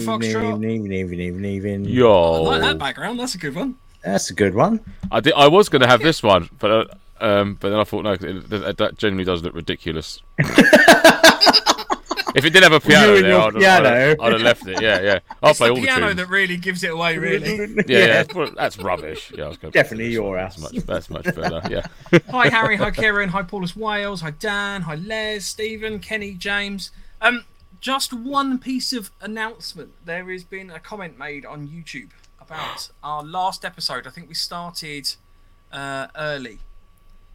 Good evening, November Foxtrot. Evening, evening, evening, evening, evening. I Yo, like that background. That's a good one. That's a good one. I did. I was going to have this one, but uh, um, but then I thought no, it, that, that genuinely does look ridiculous. if it did have a piano and there, I'd, have- piano. I'd, have, I'd have left it. Yeah, yeah. I'll It's play the all the piano that really gives it away, really. Yeah, yeah, that's, that's rubbish. Yeah, I was going Definitely your that's ass. much, that's much better. Yeah. hi, Harry. Hi, Kieran. Hi, Paulus Wales. Hi, Dan. Hi, Les, Stephen, Kenny, James. Um, just one piece of announcement. There has been a comment made on YouTube about our last episode. I think we started uh, early.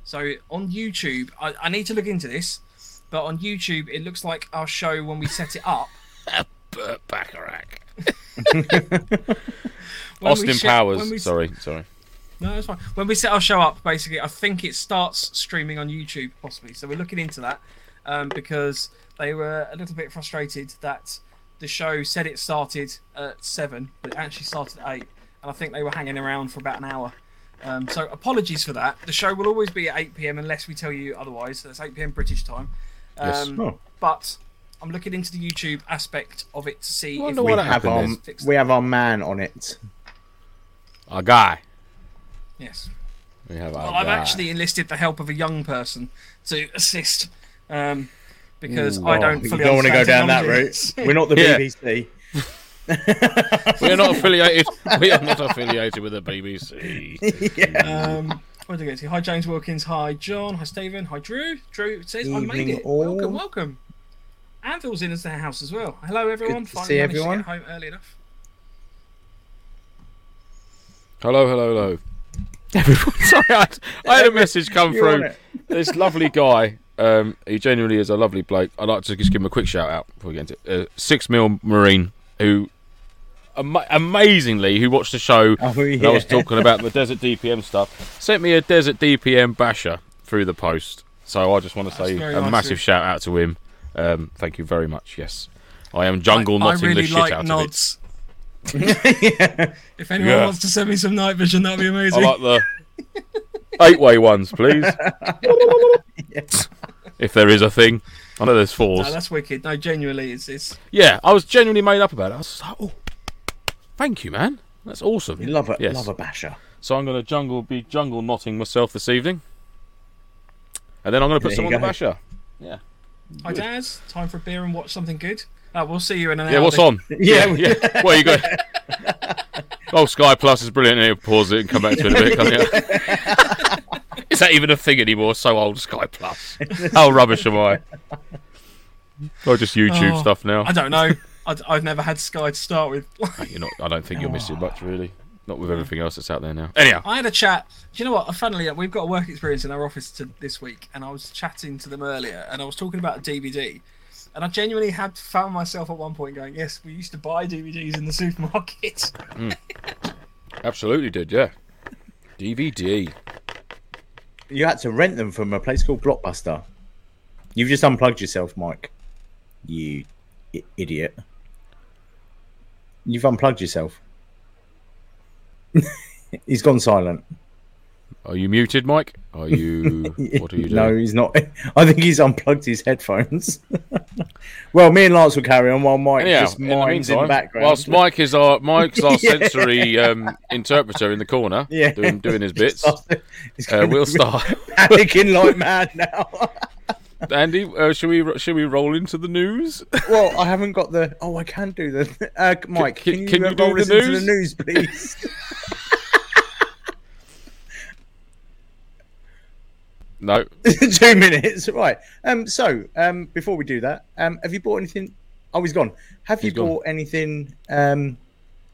So on YouTube, I, I need to look into this. But on YouTube, it looks like our show when we set it up. Burt Bacharach. Austin sh- Powers. we- Sorry, sorry. No, that's fine. When we set our show up, basically, I think it starts streaming on YouTube, possibly. So we're looking into that um, because they were a little bit frustrated that the show said it started at seven, but it actually started at eight, and I think they were hanging around for about an hour. Um, so apologies for that. The show will always be at 8 p.m. unless we tell you otherwise. So it's 8 p.m. British time. Yes. Um, Oh. But I'm looking into the YouTube aspect of it to see if we what We can have happened our we have our man on it. Our guy. Yes. We have our Well, I've guy. actually enlisted the help of a young person to assist um, because Ooh, I oh, don't you fully don't want to go down that route. We're not the Yeah. BBC. we are not affiliated. We are not affiliated with the BBC. um, where did I get to? Hi, James Wilkins. Hi, John. Hi, Stephen. Hi, Drew. Drew says, I made it. all. Welcome, welcome. Anvil's in as their house as well. Hello, everyone. to Finally see everyone. To get home early enough. Hello, hello, hello. Everyone, sorry, I, I had a message come You're through. This lovely guy, um, he genuinely is a lovely bloke. I'd like to just give him a quick shout out before we get into it. Uh, Six Mil Marine, who ama- amazingly, who watched the show Oh, when I was talking about the Desert DPM stuff, sent me a Desert DPM basher through the post. So I just want to That's say a nice massive you. shout out to him. Um, thank you very much. Yes, I am jungle I, really the shit like out of it. nods. yeah. If anyone Yeah. wants to send me some night vision, that'd be amazing. I like the eight-way ones, please. if there is a thing, I know there's fours. no, that's wicked. No, genuinely, it's, it's Yeah, I was genuinely made up about it. I was like, oh, thank you, man. That's awesome. We love a Yes. love a basher. So I'm going to jungle be jungle knotting myself this evening, and then I'm going to put There some you on the basher. Yeah. Hi, Daz. Time for a beer and watch something good. Uh, we'll see you in an hour. Yeah. What's on? Yeah, Yeah. What you got? oh, Sky Plus is brilliant. And pause it and come back to it in a bit. Can't is that even a thing anymore? So old Sky Plus. How rubbish am I? Or just YouTube Oh, stuff now. I don't know. I'd, I've never had Sky to start with. You're not. I don't think you'll miss it much, really. Not with everything else that's out there now. Anyhow, I had a chat. Do you know what? Funnily, we've got a work experience in our office to, this week, and I was chatting to them earlier, and I was talking about a DVD, and I genuinely had found myself at one point going, "Yes, we used to buy DVDs in the supermarket." Hmm. absolutely did. Yeah. DVD. You had to rent them from a place called Blockbuster. You've just unplugged yourself, Mike. You I- idiot. You've unplugged yourself. He's gone silent. Are you muted, Mike? Are you? What are you doing? No, he's not. I think he's unplugged his headphones. well, me and Lance will carry on while Mike Anyhow, just in the minds in, meantime, background. whilst Mike is our Mike's our Yeah. sensory um, interpreter in the corner, Yeah. doing doing his bits, He's uh, we'll start. panicking like mad now. Andy, uh, should we should we roll into the news? well, I haven't got the. Oh, I can do the. Uh, Mike, can- can, you, can you uh, do roll the us into the news, please? No. Two minutes, right? Um, so um, before we do that, um, have you bought anything? Oh, he's gone. Have you He's gone. bought anything um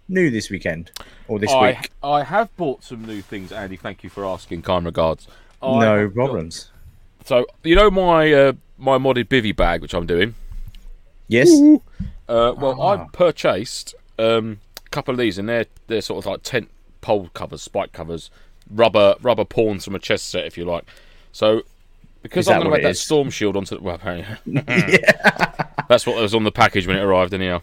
new this weekend or this I week? I have bought some new things, Andy. Thank you for asking. Kind regards. I no have got- problems. So you know my uh, my modded bivy bag, which I'm doing. Yes. Uh, well, I Ah. purchased um, a couple of these, and they're they're sort of like tent pole covers, spike covers, rubber rubber pawns from a chest set, if you like. So because I'm going to make that is? storm shield onto the well, apparently that's what was on the package when it arrived. Anyhow,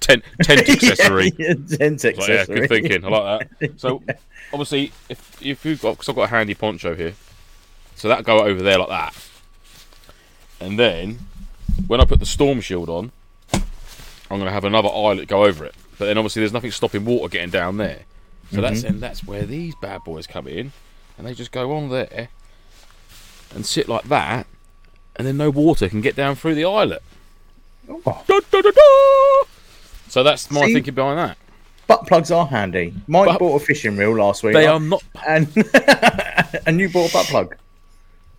tent tent accessory. Yeah, tent Like, yeah, good thinking. I like that. So obviously, if if you've got, because I've got a handy poncho here, so that go over there like that, and then when I put the storm shield on, I'm going to have another eyelet go over it. But then obviously there's nothing stopping water getting down there. So that's Mm-hmm. and that's where these bad boys come in, and they just go on there and sit like that, and then no water can get down through the eyelet. Oh, Da, da, da, da. So that's my See? thinking behind that. butt plugs are handy. Mike But- bought a fishing reel last week. They are not. and and you bought a butt plug.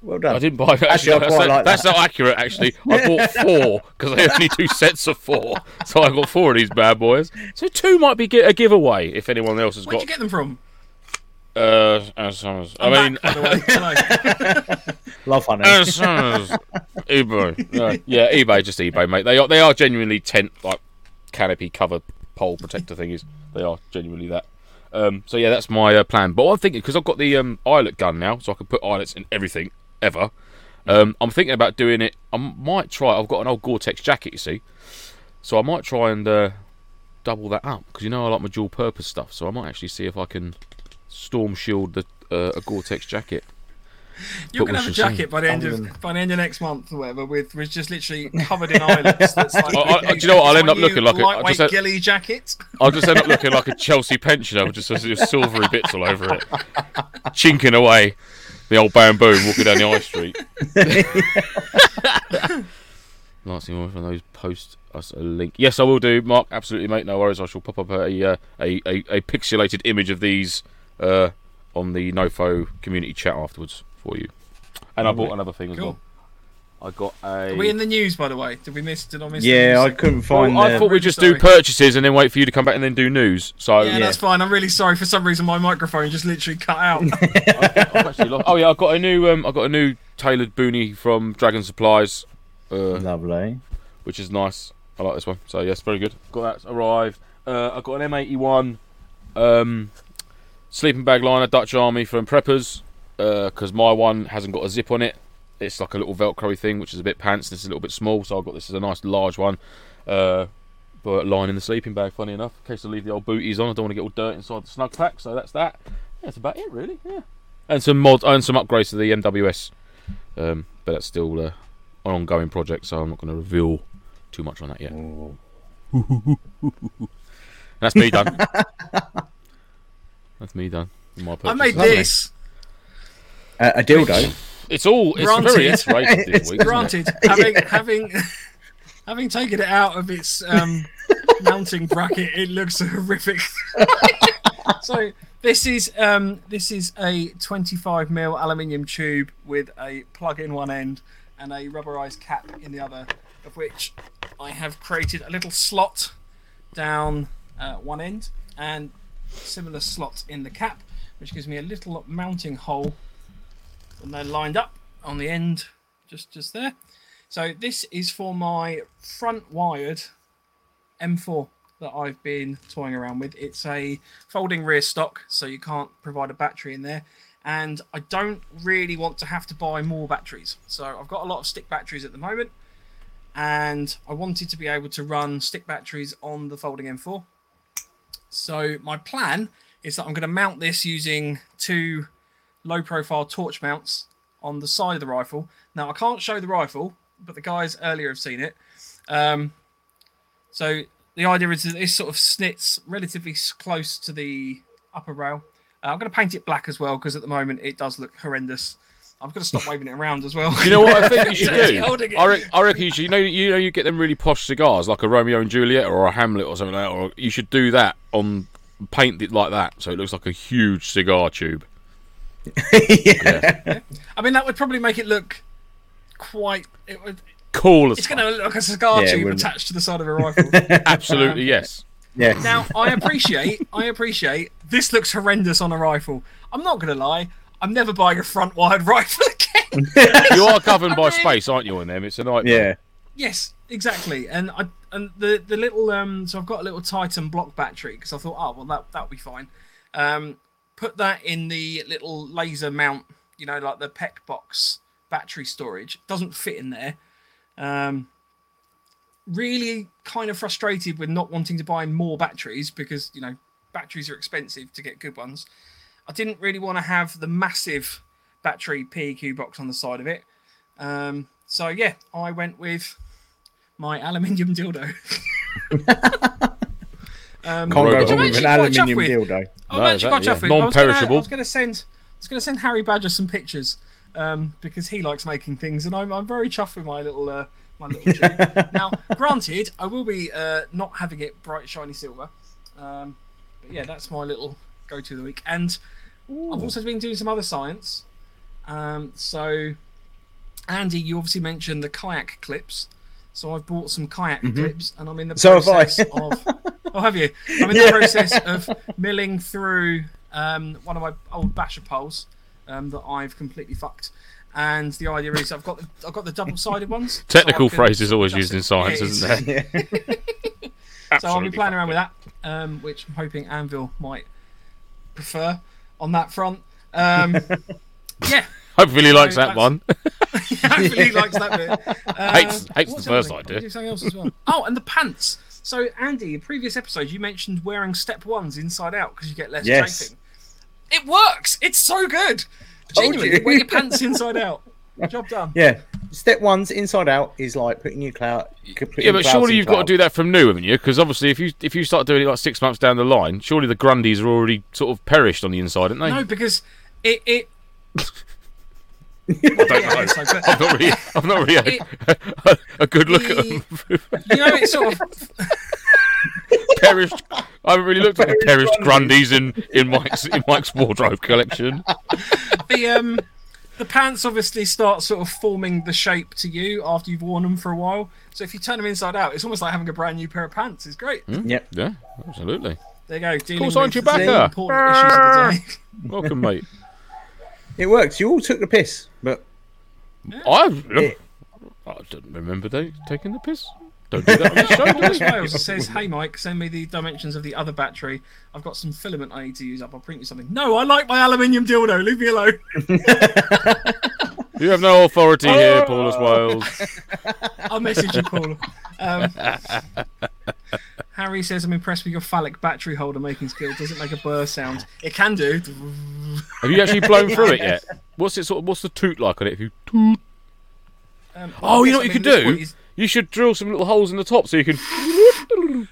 Well done. I didn't buy. Actually, Actually, that's, quite not, like that's that. not accurate. Actually, I bought four because I only do sets of four, so I got four of these bad boys. So two might be a giveaway if anyone else has got. Where'd you get them from? Uh, as as- I I'm mean, back, by the way. Hello. Lovehoney. eBay. Yeah, yeah, eBay, just eBay, mate. They are they are genuinely tent like canopy cover pole protector thingies. They are genuinely that. Um, so yeah, that's my uh, plan. But I'm thinking because I've got the um, eyelet gun now, so I can put eyelets in everything ever. Um, I'm thinking about doing it. I might try. I've got an old Gore-Tex jacket, you see, so I might try and uh, double that up because you know I like my dual-purpose stuff. So I might actually see if I can storm shield the uh, a Gore-Tex jacket. You're gonna have a jacket by the end of by the end of next month or whatever, with with just literally covered in eyelets. That's like, I- I- do you know what? I'll end up looking like a- lightweight just ghillie jacket. I'll just end up looking like a Chelsea pensioner with just silvery bits all over it, chinking away the old bamboo walking down the high street. See more from those post us a link. Yes, I will do, Mark. Absolutely, mate. No worries. I shall pop up a uh, a, a, a pixelated image of these uh, on the Nofo community chat afterwards for you. And I bought another thing as Cool. well. I got a. Are we in the news, by the way? Did we miss? Did I miss? yeah, I couldn't Well, find I thought we'd just sorry. do purchases and then wait for you to come back and then do news. So Yeah, yeah. that's fine. I'm really sorry. For some reason, my microphone just literally cut out. I've actually lost. Oh yeah, I got a new um, I got a new tailored boonie from Dragon Supplies, uh, Lovely. which is nice. I like this one. So yes, very good. Got that arrived. Uh, I got an M81 um, sleeping bag liner Dutch Army from Preppers because my one hasn't got a zip on it. It's like a little Velcro thing, which is a bit pants. This is a little bit small, so I've got this as a nice large one. Uh, but lining the sleeping bag, funny enough, in case I leave the old booties on, I don't want to get all dirt inside the Snugpak. So that's that. Yeah, that's about it, really. Yeah, and some mods and some upgrades to the MWS. Um, but that's still uh, an ongoing project, so I'm not going to reveal too much on that yet. That's me done. that's me done. My I made Lovely. this. Uh, a dildo. It's all. It's Granted. very S-rated week. isn't it? Granted, having having having taken it out of its um, mounting bracket, it looks horrific. so this is um, this is a 25 mil aluminium tube with a plug in one end and a rubberized cap in the other, of which I have created a little slot down uh, one end and similar slot in the cap, which gives me a little mounting hole and they're lined up on the end just just there. So this is for my front wired m4 that i've been toying around with. It's a folding rear stock so you can't provide a battery in there. And i don't really want to have to buy more batteries. So i've got a lot of stick batteries at the moment and i wanted to be able to run stick batteries on the folding m4 so my plan is that i'm going to mount this using two low profile torch mounts on the side of the rifle. Now I can't show the rifle, but the guys earlier have seen it. Um, so the idea is that this sort of snits relatively close to the upper rail. Uh, I'm going to paint it black as well because at the moment it does look horrendous. I'm going to stop waving it around as well. You know what I think you should do? I, re- I reckon you should. You know, you know, you get them really posh cigars like a Romeo and Juliet or a Hamlet or something like that. Or you should do that on paint it like that, so it looks like a huge cigar tube. yeah. I mean, that would probably make it look quite. It would, Cool as it's going to look like a cigar Yeah, tube wouldn't- attached to the side of a rifle. Absolutely yes. Yeah. Now, I appreciate, I appreciate this looks horrendous on a rifle. I'm not going to lie, I'm never buying a front wired rifle again. You are governed by really- space, aren't you? In them, it's a nightmare. Yeah. yes, exactly. And I and the the little um, so I've got a little Titan block battery because I thought, oh well, that that'll be fine. Um, put that in the little laser mount, you know, like the PEQ box battery storage. Doesn't fit in there. Um, really kind of frustrated with not wanting to buy more batteries because you know batteries are expensive to get good ones. I didn't really want to have the massive battery PEQ box on the side of it. Um, so yeah, I went with my aluminium dildo. Um, Can't go wrong I'm with an aluminium dildo. I'm No, actually that- quite yeah. with. I was gonna- Non-perishable. I was going to send. I was going to send Harry Badger some pictures um, because he likes making things, and I'm, I'm very chuffed with my little uh, my little. tube. now, granted, I will be uh, not having it bright shiny silver, um, but yeah, that's my little go-to of the week. And I've also been doing some other science. Um, so, Andy, you obviously mentioned the kayak clips. So I've bought some kayak clips, and I'm in the Mm-hmm. So process of. Oh, have you? I'm in the process of milling through um, one of my old basher poles um, that I've completely fucked. And the idea is I've got the, I've got the double-sided ones. Technical I can phrase is always used in it. science, It isn't is. there? So I'll be playing around with that, um, which I'm hoping Anvil might prefer on that front. Um, yeah. Hopefully, he likes that one. hopefully he likes that bit. Uh, Hates- hates the first other thing? idea. Something else as well. Oh, and the pants. So Andy, in previous episodes, you mentioned wearing step ones inside out because you get less Yes. chafing. It works. It's so good. Told Genuinely, you. wear your pants inside out. Job done. Yeah. Step one's inside out is like putting your cloud. Yeah, but surely you've got to do that from new, haven't you? Because obviously, if you if you start doing it like six months down the line, surely the Grundies are already sort of perished on the inside, aren't they? No, because it it. I don't Yeah, know. it's like that. I've not really, I've not really had a, a good look at them. You know, it's sort of perished. I haven't really looked at the perished Grundies in, in Mike's in Mike's wardrobe collection. the um the pants obviously start sort of forming the shape to you after you've worn them for a while. So if you turn them inside out, it's almost like having a brand new pair of pants. It's great. Yep. Yeah, absolutely. There you go. Dealing course, aren't with you the back there? important issues of the day. Welcome, mate. It worked. You all took the piss, but I, Yeah. I don't remember they taking the piss. Don't do that on the show, do Wallace we? Wales says, "Hey Mike, send me the dimensions of the other battery. I've got some filament I need to use up. I'll print you something." No, I like my aluminium dildo. Leave me alone. You have no authority here, Paulus Wales. I'll message you, Paul. Um, Harry says, "I'm impressed with your phallic battery holder making skill. Does it make a burr sound? It can do. Have you actually blown through it yet? What's it sort of, What's the toot like on it? If you toot, Um, oh, you know I what you could do? is- You should drill some little holes in the top so you can.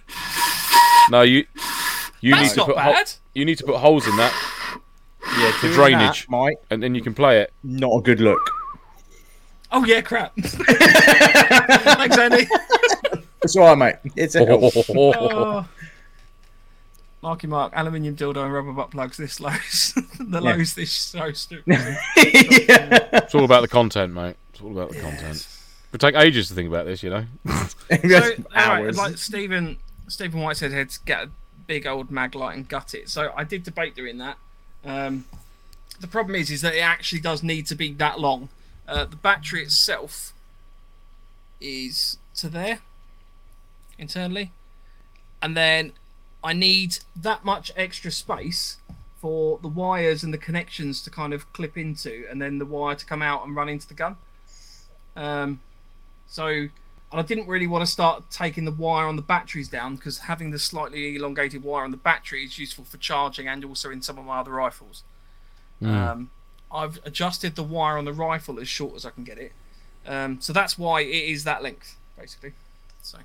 No, you. You That's need to not put hol- bad. you need to put holes in that, yeah, doing drainage. that, Mike, and then you can play it. not a good look. Oh yeah, crap. Thanks, Andy. It's all right, mate. It's a help. Oh. Marky Mark, aluminium dildo and rubber butt plugs this lows. the Yeah. lows this so stupid. yeah. It's all about the content, mate. It's all about the content. It would take ages to think about this, you know. So, Just all right, like Stephen Stephen White said, had to get a big old mag light and gut it. So I did debate doing that. Um, the problem is, is that it actually does need to be that long. Uh, the battery itself is to there internally, and then I need that much extra space for the wires and the connections to kind of clip into, and then the wire to come out and run into the gun. Um, so and I didn't really want to start taking the wire on the batteries down because having the slightly elongated wire on the battery is useful for charging and also in some of my other rifles. Um, I've adjusted the wire on the rifle as short as I can get it, um, so that's why it is that length basically. So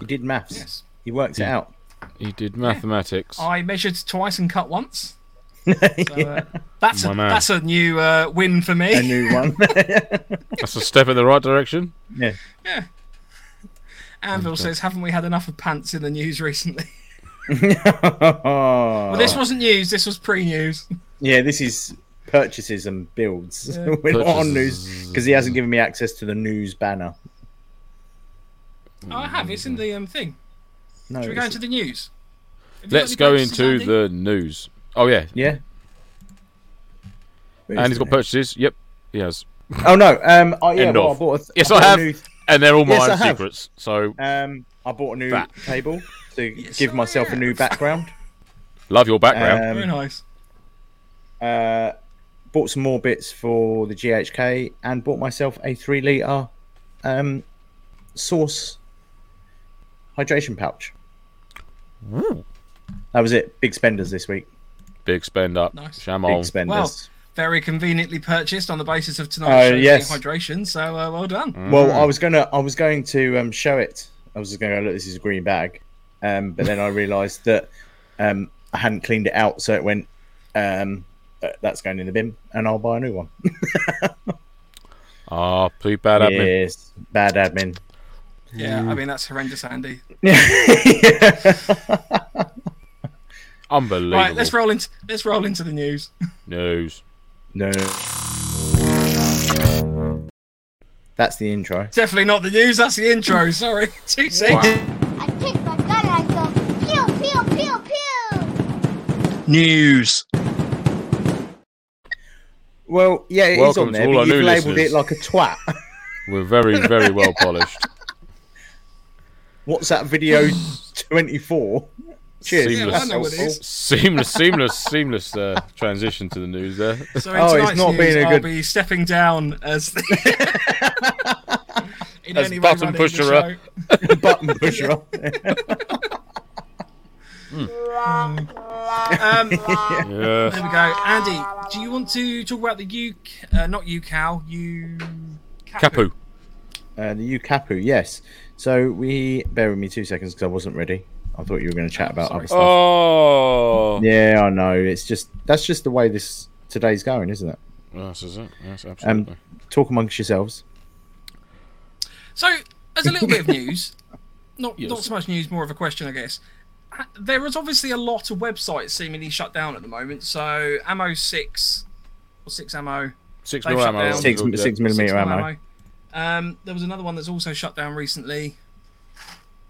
He did maths. yes, He worked it out. He did mathematics. I measured twice and cut once. So, uh, that's My a, man. that's a new uh, win for me. A new one. That's a step in the right direction. yeah. Yeah. Anvil says, "Haven't we had enough of pants in the news recently?" well, Well, this wasn't news. This was pre-news. Yeah, this is purchases and builds. Yeah. We're not on news because he hasn't given me access to the news banner. Oh, I have. It's in the um, thing. No, Should we go it's- into the news? Have you Let's any go purchases, into Andy? the news. Oh yeah, yeah. Where and he's got it? purchases. Yep, he has. Oh no. Um. Oh yeah. End Well, of. I bought a, Yes, bought I a have. new- And they're all Yes, mine have. secrets. So um. I bought a new That. table to Yes, give I myself a new have. background. love your background. Um, Very nice. Uh, bought some more bits for the GHK and bought myself a three liter um, source hydration pouch. Ooh. That was it. Big spenders this week. Big spend up. Nice. Big Shamon. spenders. Very conveniently purchased on the basis of tonight's Oh, show's yes. hydration. So uh, well done. Mm. Well, I was gonna, I was going to um, show it I was just going to go, look, this is a green bag. Um, but then I realised that um, I hadn't cleaned it out, so it went. Um, uh, that's going in the bin, and I'll buy a new one. Ah, pretty bad admin. Yes, bad admin. Yeah, I mean that's horrendous, Andy. yeah. Unbelievable. Right, let's roll into let's roll into the news. News. no. That's the intro. Definitely not the news. That's the intro. Sorry, too soon. I take my gun and I go pew pew pew pew. News. Well, yeah, it is Welcome on to there, all but our you've new labelled listeners. it like a twat. We're very, very well polished. What's that video 24? Cheers. Yeah, well, I know what it is. Seamless, seamless, seamless uh, transition to the news there. So in Oh, it's tonight's not news, been a I'll good- be stepping down as the in As any way button running the pusher-up. Button pusher. Um, Yeah. there we go. Andy, do you want to talk about the U, uh, not UCal, U Capu. uh, the capu. yes. So we bear with me two seconds because I wasn't ready. I thought you were going to chat about Sorry. other stuff. Oh. Yeah, I know. It's just that's just the way this today's going, isn't it? Yes, is it? Yes, Um, absolutely. talk amongst yourselves. So, as a little bit of news, not Yes. not so much news, more of a question, I guess. Uh, There is obviously a lot of websites seemingly shut down at the moment. So, Ammo Six or Six Ammo, Six they've mil ammo. Six, six millimeter Six ammo. Um, there was another one that's also shut down recently.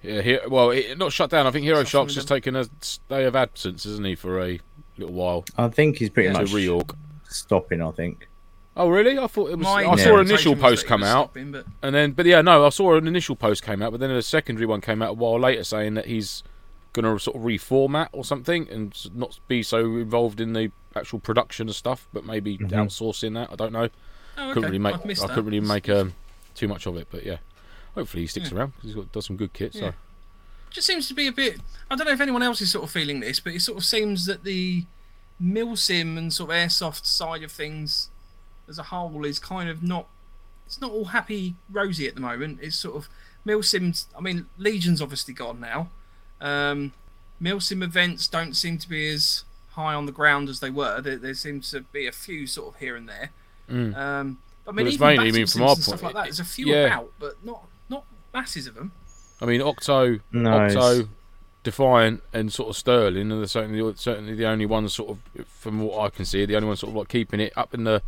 Yeah, here, well, it, not shut down. I think Hero Shut Shark's just taken a day of absence, isn't he, for a little while I think he's pretty Yeah. to much reorg. stopping. I think. Oh, really? I thought it was. My I saw an initial post come out, stopping, but and then, but yeah, no, I saw an initial post came out, but then a secondary one came out a while later saying that he's going to sort of reformat or something and not be so involved in the actual production of stuff, but maybe outsourcing that. I don't know. oh, okay. couldn't really make. I've I that. couldn't really make um, too much of it, but yeah. Hopefully he sticks Yeah. around because he's got does some good kit. Yeah. So just seems to be a bit. I don't know if anyone else is sort of feeling this, but it sort of seems that the milsim and sort of airsoft side of things as a whole is kind of not. It's not all happy rosy at the moment. It's sort of milsims. I mean, Legion's obviously gone now. Um, milsim events don't seem to be as high on the ground as they were. There, there seems to be a few sort of here and there. Mm. Um, I mean, Well, it's even mainly, I mean, from our and stuff point- like that. There's a few yeah. about, but not not masses of them. I mean, Octo, No, it's- Octo, Defiant, and sort of Sterling are certainly certainly the only ones sort of, from what I can see, the only ones sort of like keeping it up in the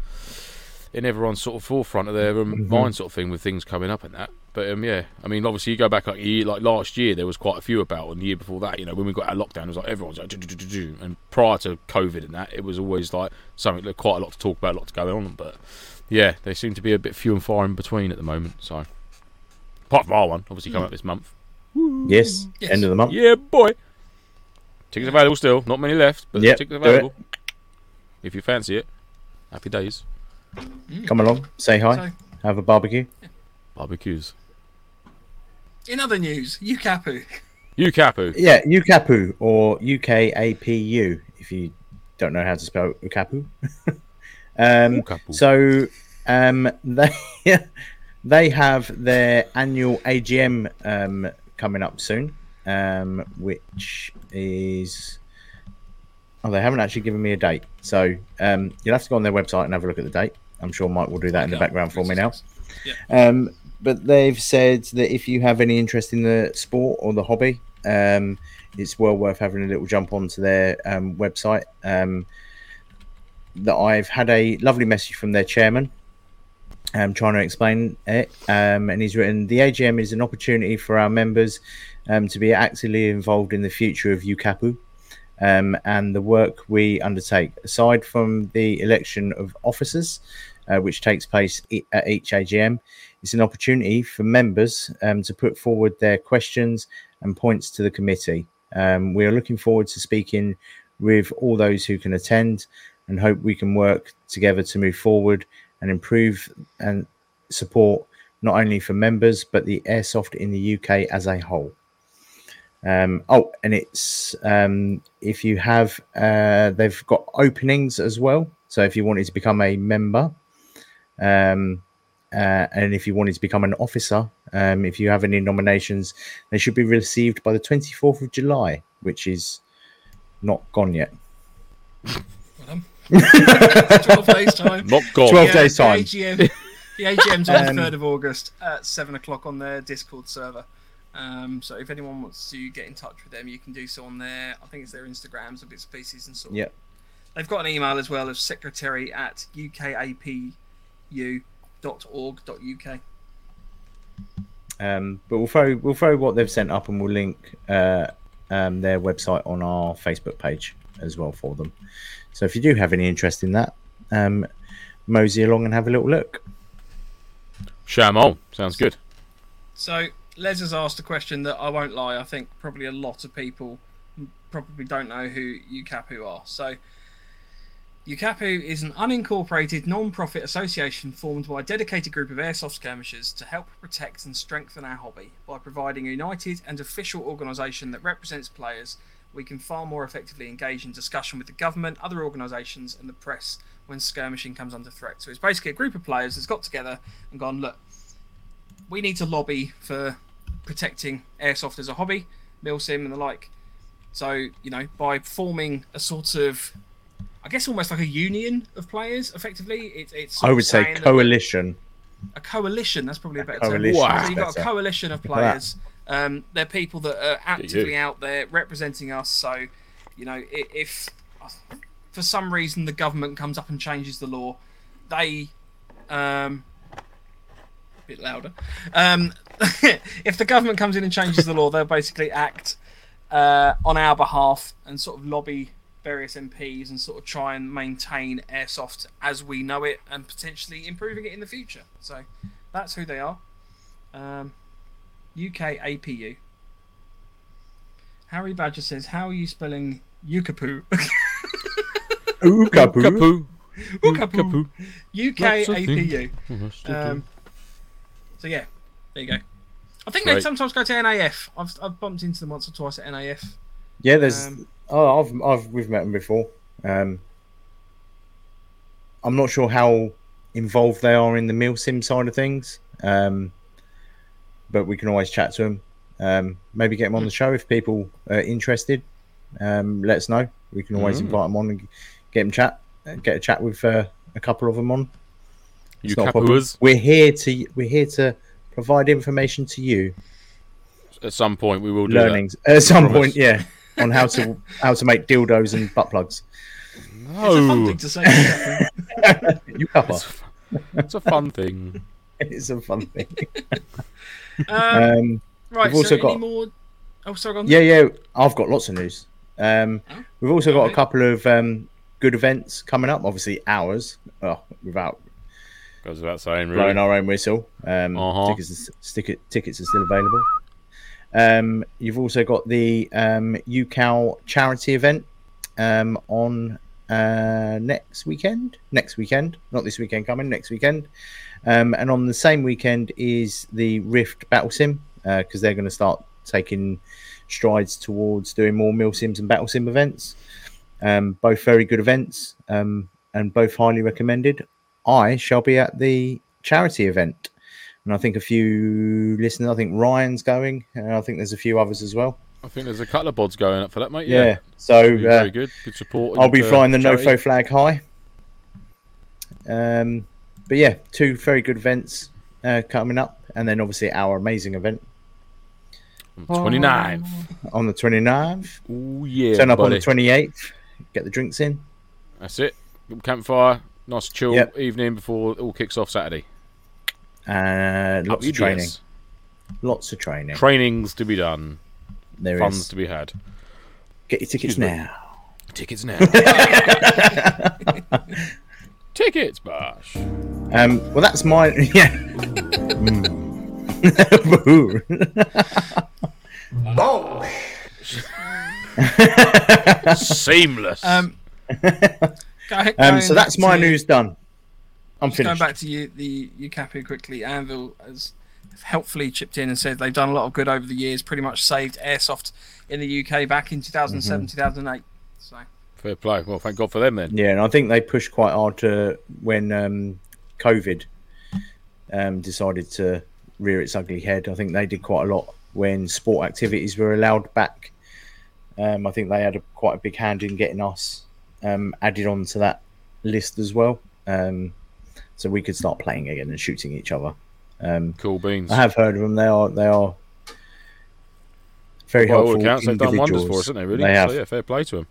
in everyone's sort of forefront of their um, mind sort of thing with things coming up and that. But um, yeah, I mean, obviously you go back like a year, like last year, there was quite a few about, and the year before that, you know, when we got our lockdown, it was like everyone's like, and prior to COVID and that, it was always like something like quite a lot to talk about, a lot to go on. But yeah, they seem to be a bit few and far in between at the moment. So apart from our one, obviously coming up this month. Yes, Yes. end of the month. Yeah, boy. Tickets available still. Not many left, but Yep, tickets do available. If you fancy it. Happy days. Come along, say hi, So, have a barbecue. Barbecues. in other news, UCAPU. You Capu. Yeah, UCAPU or UKAPU if you don't know how to spell UCAPU. um, Capu. so um, they they have their annual AGM um, coming up soon, um, which is oh they haven't actually given me a date, so um, you'll have to go on their website and have a look at the date. I'm sure Mike will do that in the background for me now. Yeah. Um, but they've said that if you have any interest in the sport or the hobby, um, it's well worth having a little jump onto their um, website. Um, that I've had a lovely message from their chairman, um, trying to explain it, um, and he's written the AGM is an opportunity for our members um, to be actively involved in the future of UCAPU. And the work we undertake, aside from the election of officers, uh, which takes place at each AGM, it's an opportunity for members um, to put forward their questions and points to the committee. Um, we are looking forward to speaking with all those who can attend and hope we can work together to move forward and improve and support not only for members but the airsoft in the UK as a whole. Um, oh, and it's um, if you have, uh, they've got openings as well. So if you wanted to become a member, um, uh, and if you wanted to become an officer, um, if you have any nominations, they should be received by the 24th of July, which is not gone yet. Well done. 12 days time. Not gone. 12 days time. the time. AGM, the AGM's on Um, the 3rd of August at 7 o'clock on their Discord server. Um, so if anyone wants to get in touch with them, you can do so on their, I think it's their Instagrams and bits and pieces and sort of. Yep. They've got an email as well of secretary at ukapu.org.uk. Um, but we'll throw we'll throw what they've sent up, and we'll link uh, um, their website on our Facebook page as well for them. So if you do have any interest in that, um, mosey along and have a little look. Shamol. Sounds good. So Les has asked a question that I won't lie. I think probably a lot of people probably don't know who UCAPU are. So UCAPU is an unincorporated non-profit association formed by a dedicated group of airsoft skirmishers to help protect and strengthen our hobby by providing a united and official organisation that represents players. We can far more effectively engage in discussion with the government, other organisations, and the press when skirmishing comes under threat. So it's basically a group of players that's got together and gone, look, we need to lobby for protecting airsoft as a hobby, milsim and the like. So you know, by forming a sort of, I guess almost like a union of players, effectively, it, it's. I would say coalition. a coalition. That's probably a better coalition term. Wow. So you've got a coalition of Look at that. players. Um, they're people that are actively out there representing us. So, you know, i- if for some reason the government comes up and changes the law, they um, a bit louder. Um, if the government comes in and changes the law, they'll basically act uh, on our behalf and sort of lobby various MPs and sort of try and maintain airsoft as we know it and potentially improving it in the future. So that's who they are. Um, UK APU. Harry Badger says, "How are you spelling Yukapu?" Ooh-ka-boo. Kapoo. Yukapu. UK APU. Um, so yeah, there you go. I think Great. they sometimes go to NAF. I've, I've bumped into them once or twice at NAF. Yeah, there's. Um, oh, I've, I've we've met them before. Um, I'm not sure how involved they are in the milsim side of things, um, but we can always chat to them. Um, maybe get them on the show if people are interested. Um, let us know. We can always Mm. invite them on and get them chat. Get a chat with uh, a couple of them on. You It's not a We're here to we're here to provide information to you. At some point, we will do Learnings at some Promise. point, yeah, on how to how to make dildos and butt plugs. that. It's a fun No, thing to say. You cover. it's, it's a fun thing. It's a fun thing. um, Um, right. we've also so any got- more? Oh, sorry. Go on. yeah, yeah. I've got lots of news. Um, Oh, we've also got okay. a couple of um, good events coming up. Obviously, ours. Oh, without Goes without saying, blowing our own whistle. Um, Uh-huh. tickets, is- stick tickets are still available. Um, you've also got the um, UCAL charity event um, on uh, next weekend. Next weekend, not this weekend coming. Next weekend, um, and on the same weekend is the Rift Battle Sim because they're going to start taking strides towards doing more Mil Sims and Battle Sim events. Um, both very good events um, and both highly recommended. I shall be at the charity event, and I think a few listeners. I think Ryan's going, and I think there's a few others as well. I think there's a couple of bods going up for that, mate. Yeah, Yeah. so uh, very good. Good support. I'll be uh, flying the charity. NoFo flag high. Um, but yeah, two very good events uh, coming up, and then obviously our amazing event 29th. on the 29th. Oh, yeah. Turn up on the 28th. Get the drinks in. That's it. Campfire. Nice chill Yep. evening before it all kicks off Saturday. Uh, lots of training. Lots of training. Trainings to be done. There Funds is. to be had. Get your tickets Excuse me. now. Tickets now. Tickets, Bash. Um, well, that's my yeah. Boo. Seamless. Um, um, so that's my news done. I'm Just going back to you, the UCAPU quickly. Anvil has helpfully chipped in and said they've done a lot of good over the years. Pretty much saved airsoft in the UK back in 2007, Mm-hmm. 2008. So Fair play. Well, thank God for them then. Yeah, and I think they pushed quite hard to when um, COVID um, decided to rear its ugly head. I think they did quite a lot when sport activities were allowed back. Um, I think they had a, quite a big hand in getting us um, added onto that list as well, um, so we could start playing again and shooting each other. Um, Cool beans. I have heard of them. They are they are very By all helpful accounts, they've done wonders individuals. for us, haven't they? Really. They have. So yeah, fair play to them.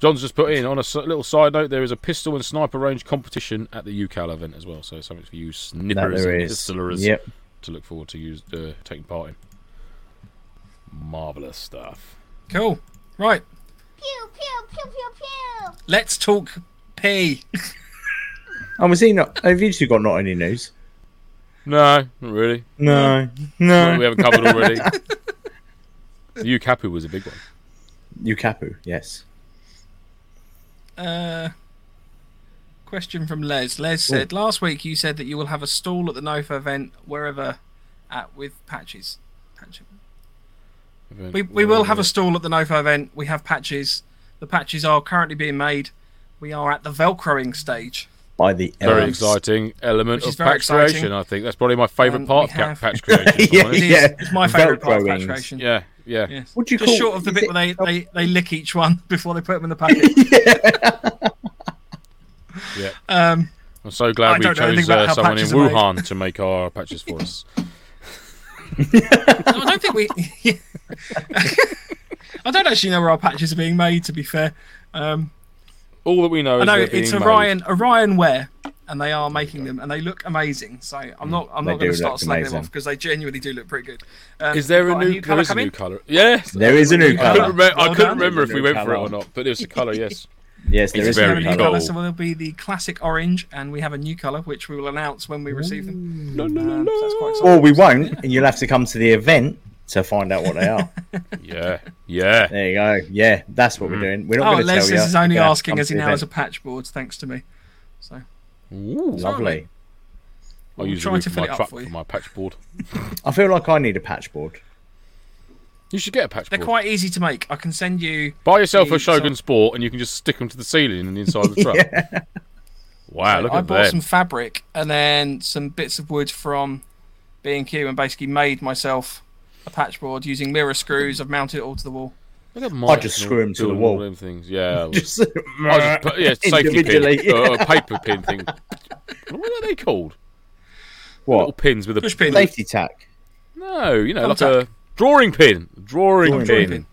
John's just put in on a little side note. There is a pistol and sniper range competition at the UCAL event as well. So something for you That snippers and is. pistolers Yep. to look forward to use uh, taking part in. Marvelous stuff. Cool. Right. Pew, pew, pew, pew, pew. Let's talk P. Oh, was he not? Have you two got not any news? No, not really. No, no. we haven't covered already. the UCAPU was a big one. Yukapu, yes. Uh, question from Les. Les said last week you said that you will have a stall at the NoFo event wherever at with patches. Patch- We, we will have a stall at the NoFo event. We have patches. The patches are currently being made. We are at the Velcroing stage. By the very elves. exciting element Which of patch exciting. creation. I think that's probably my favourite Um, part of have- patch creation. if I'm Yeah. honest. It is, Yeah. it's my favourite part of patch creation. yeah, yeah. Yes. What do you Just call- short of the bit it- where they, they, they lick each one before they put them in the packet. Yeah. Um, I'm so I glad we don't know anything chose uh, someone in patches are made. Wuhan to make our patches for us. I don't think we. I don't actually know where our patches are being made. To be fair, um, All that we know I is know they're being it's made. Orion Orion Wear, and they are making them, and they look amazing. So I'm not I'm not going to start look slagging them off because they genuinely do look pretty good. Um, Is there we've a new? there colour a new colour. Yes, There is a new I couldn't, colour. remem- I couldn't remember if we a new went for it or not, but there's a colour. Yes. Yes, there It's is a very a new new colour. colour, so there'll be the classic orange, and we have a new colour which we will announce when we receive them. No, no, Um, no, so no. Or we won't, and you'll have to come to the event to find out what they are. Yeah, yeah. there you go. Yeah, that's what we're mm. doing. We're not Oh, going to tell you. is only You're asking come as he the now has a patch board, thanks to me. So Ooh. Lovely. I'll We'll use try the roof to fill my it up for you. for my patch board. I feel like I need a patch board. You should get a patch they're board. quite easy to make. I can send you. Buy yourself a the- Shogun Sport, and you can just stick them to the ceiling and the inside of the truck. Wow, look at that. I at bought that. some fabric and then some bits of wood from B&Q and basically made myself a patch board using mirror screws. I've mounted it all to the wall. Look I just screw screw 'em to the wall. them things. Yeah, I Just, just put, yeah, safety Individually. pin, uh, a paper pin thing. What are they called? What Little what? pins with a Push pin. Safety tack. No, you know, like Thumbtack. a drawing pin. Drawing, Drawing pin. pin.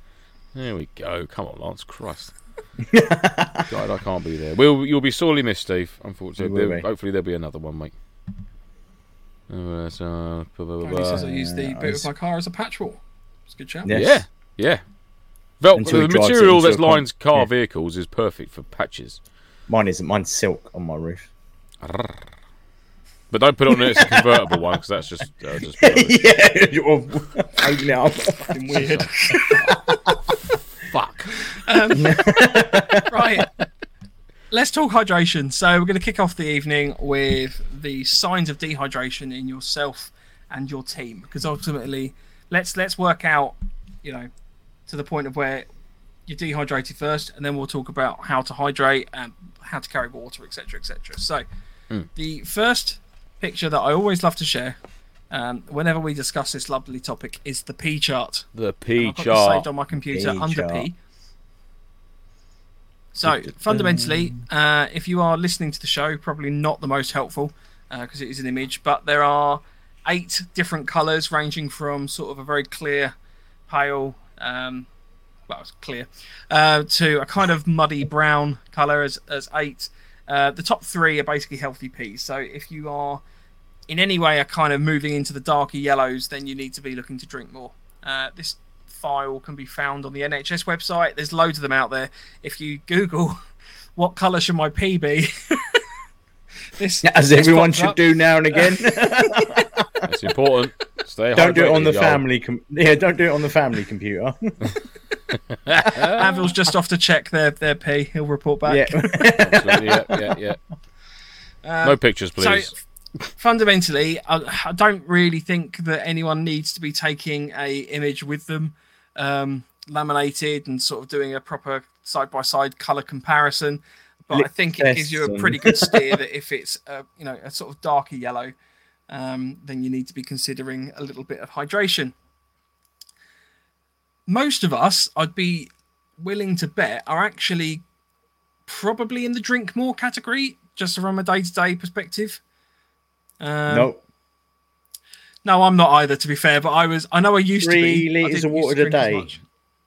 There we go. Come on, Lance Christ. God, I can't be there. We'll, you'll be sorely missed, Steve. Unfortunately, There- hopefully there'll be another one, mate. Uh, so, blah, blah, blah, Only says I blah. use the Yeah, boot of my car as a patch wall. It's a good shout. Yes. Yeah, yeah. Vel- Until the he drives it material into that a con- lines car yeah. vehicles is perfect for patches. Mine isn't. Mine's silk on my roof. But don't put on it as a convertible one because that's just uh, just yeah, you're holding it up. Fucking weird. fuck. right. Let's talk hydration. So we're going to kick off the evening with the signs of dehydration in yourself and your team, because ultimately, let's let's work out, you know, to the point of where you're dehydrated first, and then we'll talk about how to hydrate and how to carry water, etc., etc. So, the first picture that I always love to share, um, whenever we discuss this lovely topic, is the P chart. The P got saved on my computer P under chart. P. So fundamentally, uh, if you are listening to the show, probably not the most helpful because it is an image, but there are eight different colours ranging from sort of a very clear, pale, um, well, it's clear, uh, to a kind of muddy brown colour as, as eight. Uh, the top three are basically healthy peas. So if you are in any way are kind of moving into the darker yellows, then you need to be looking to drink more. Uh, this file can be found on the NHS website. There's loads of them out there. If you Google what colour should my pee be, this As this everyone should up. do now and again. That's important. Stay don't do it on the yo. family. Com- yeah, don't do it on the family computer. Anvil's just off to check their their pee. He'll report back. yeah. Absolutely, yeah, yeah, yeah. Uh, no pictures, please. So fundamentally, I, I don't really think that anyone needs to be taking a image with them, um, laminated and sort of doing a proper side by side color comparison. But I think it gives you a pretty good steer that if it's a, you know a sort of darker yellow, um, then you need to be considering a little bit of hydration. Most of us, I'd be willing to bet, are actually probably in the drink more category, just from a day to day perspective. Um, nope. No, I'm not either. To be fair, but I was. I know I used Three to be. I litres of water a day.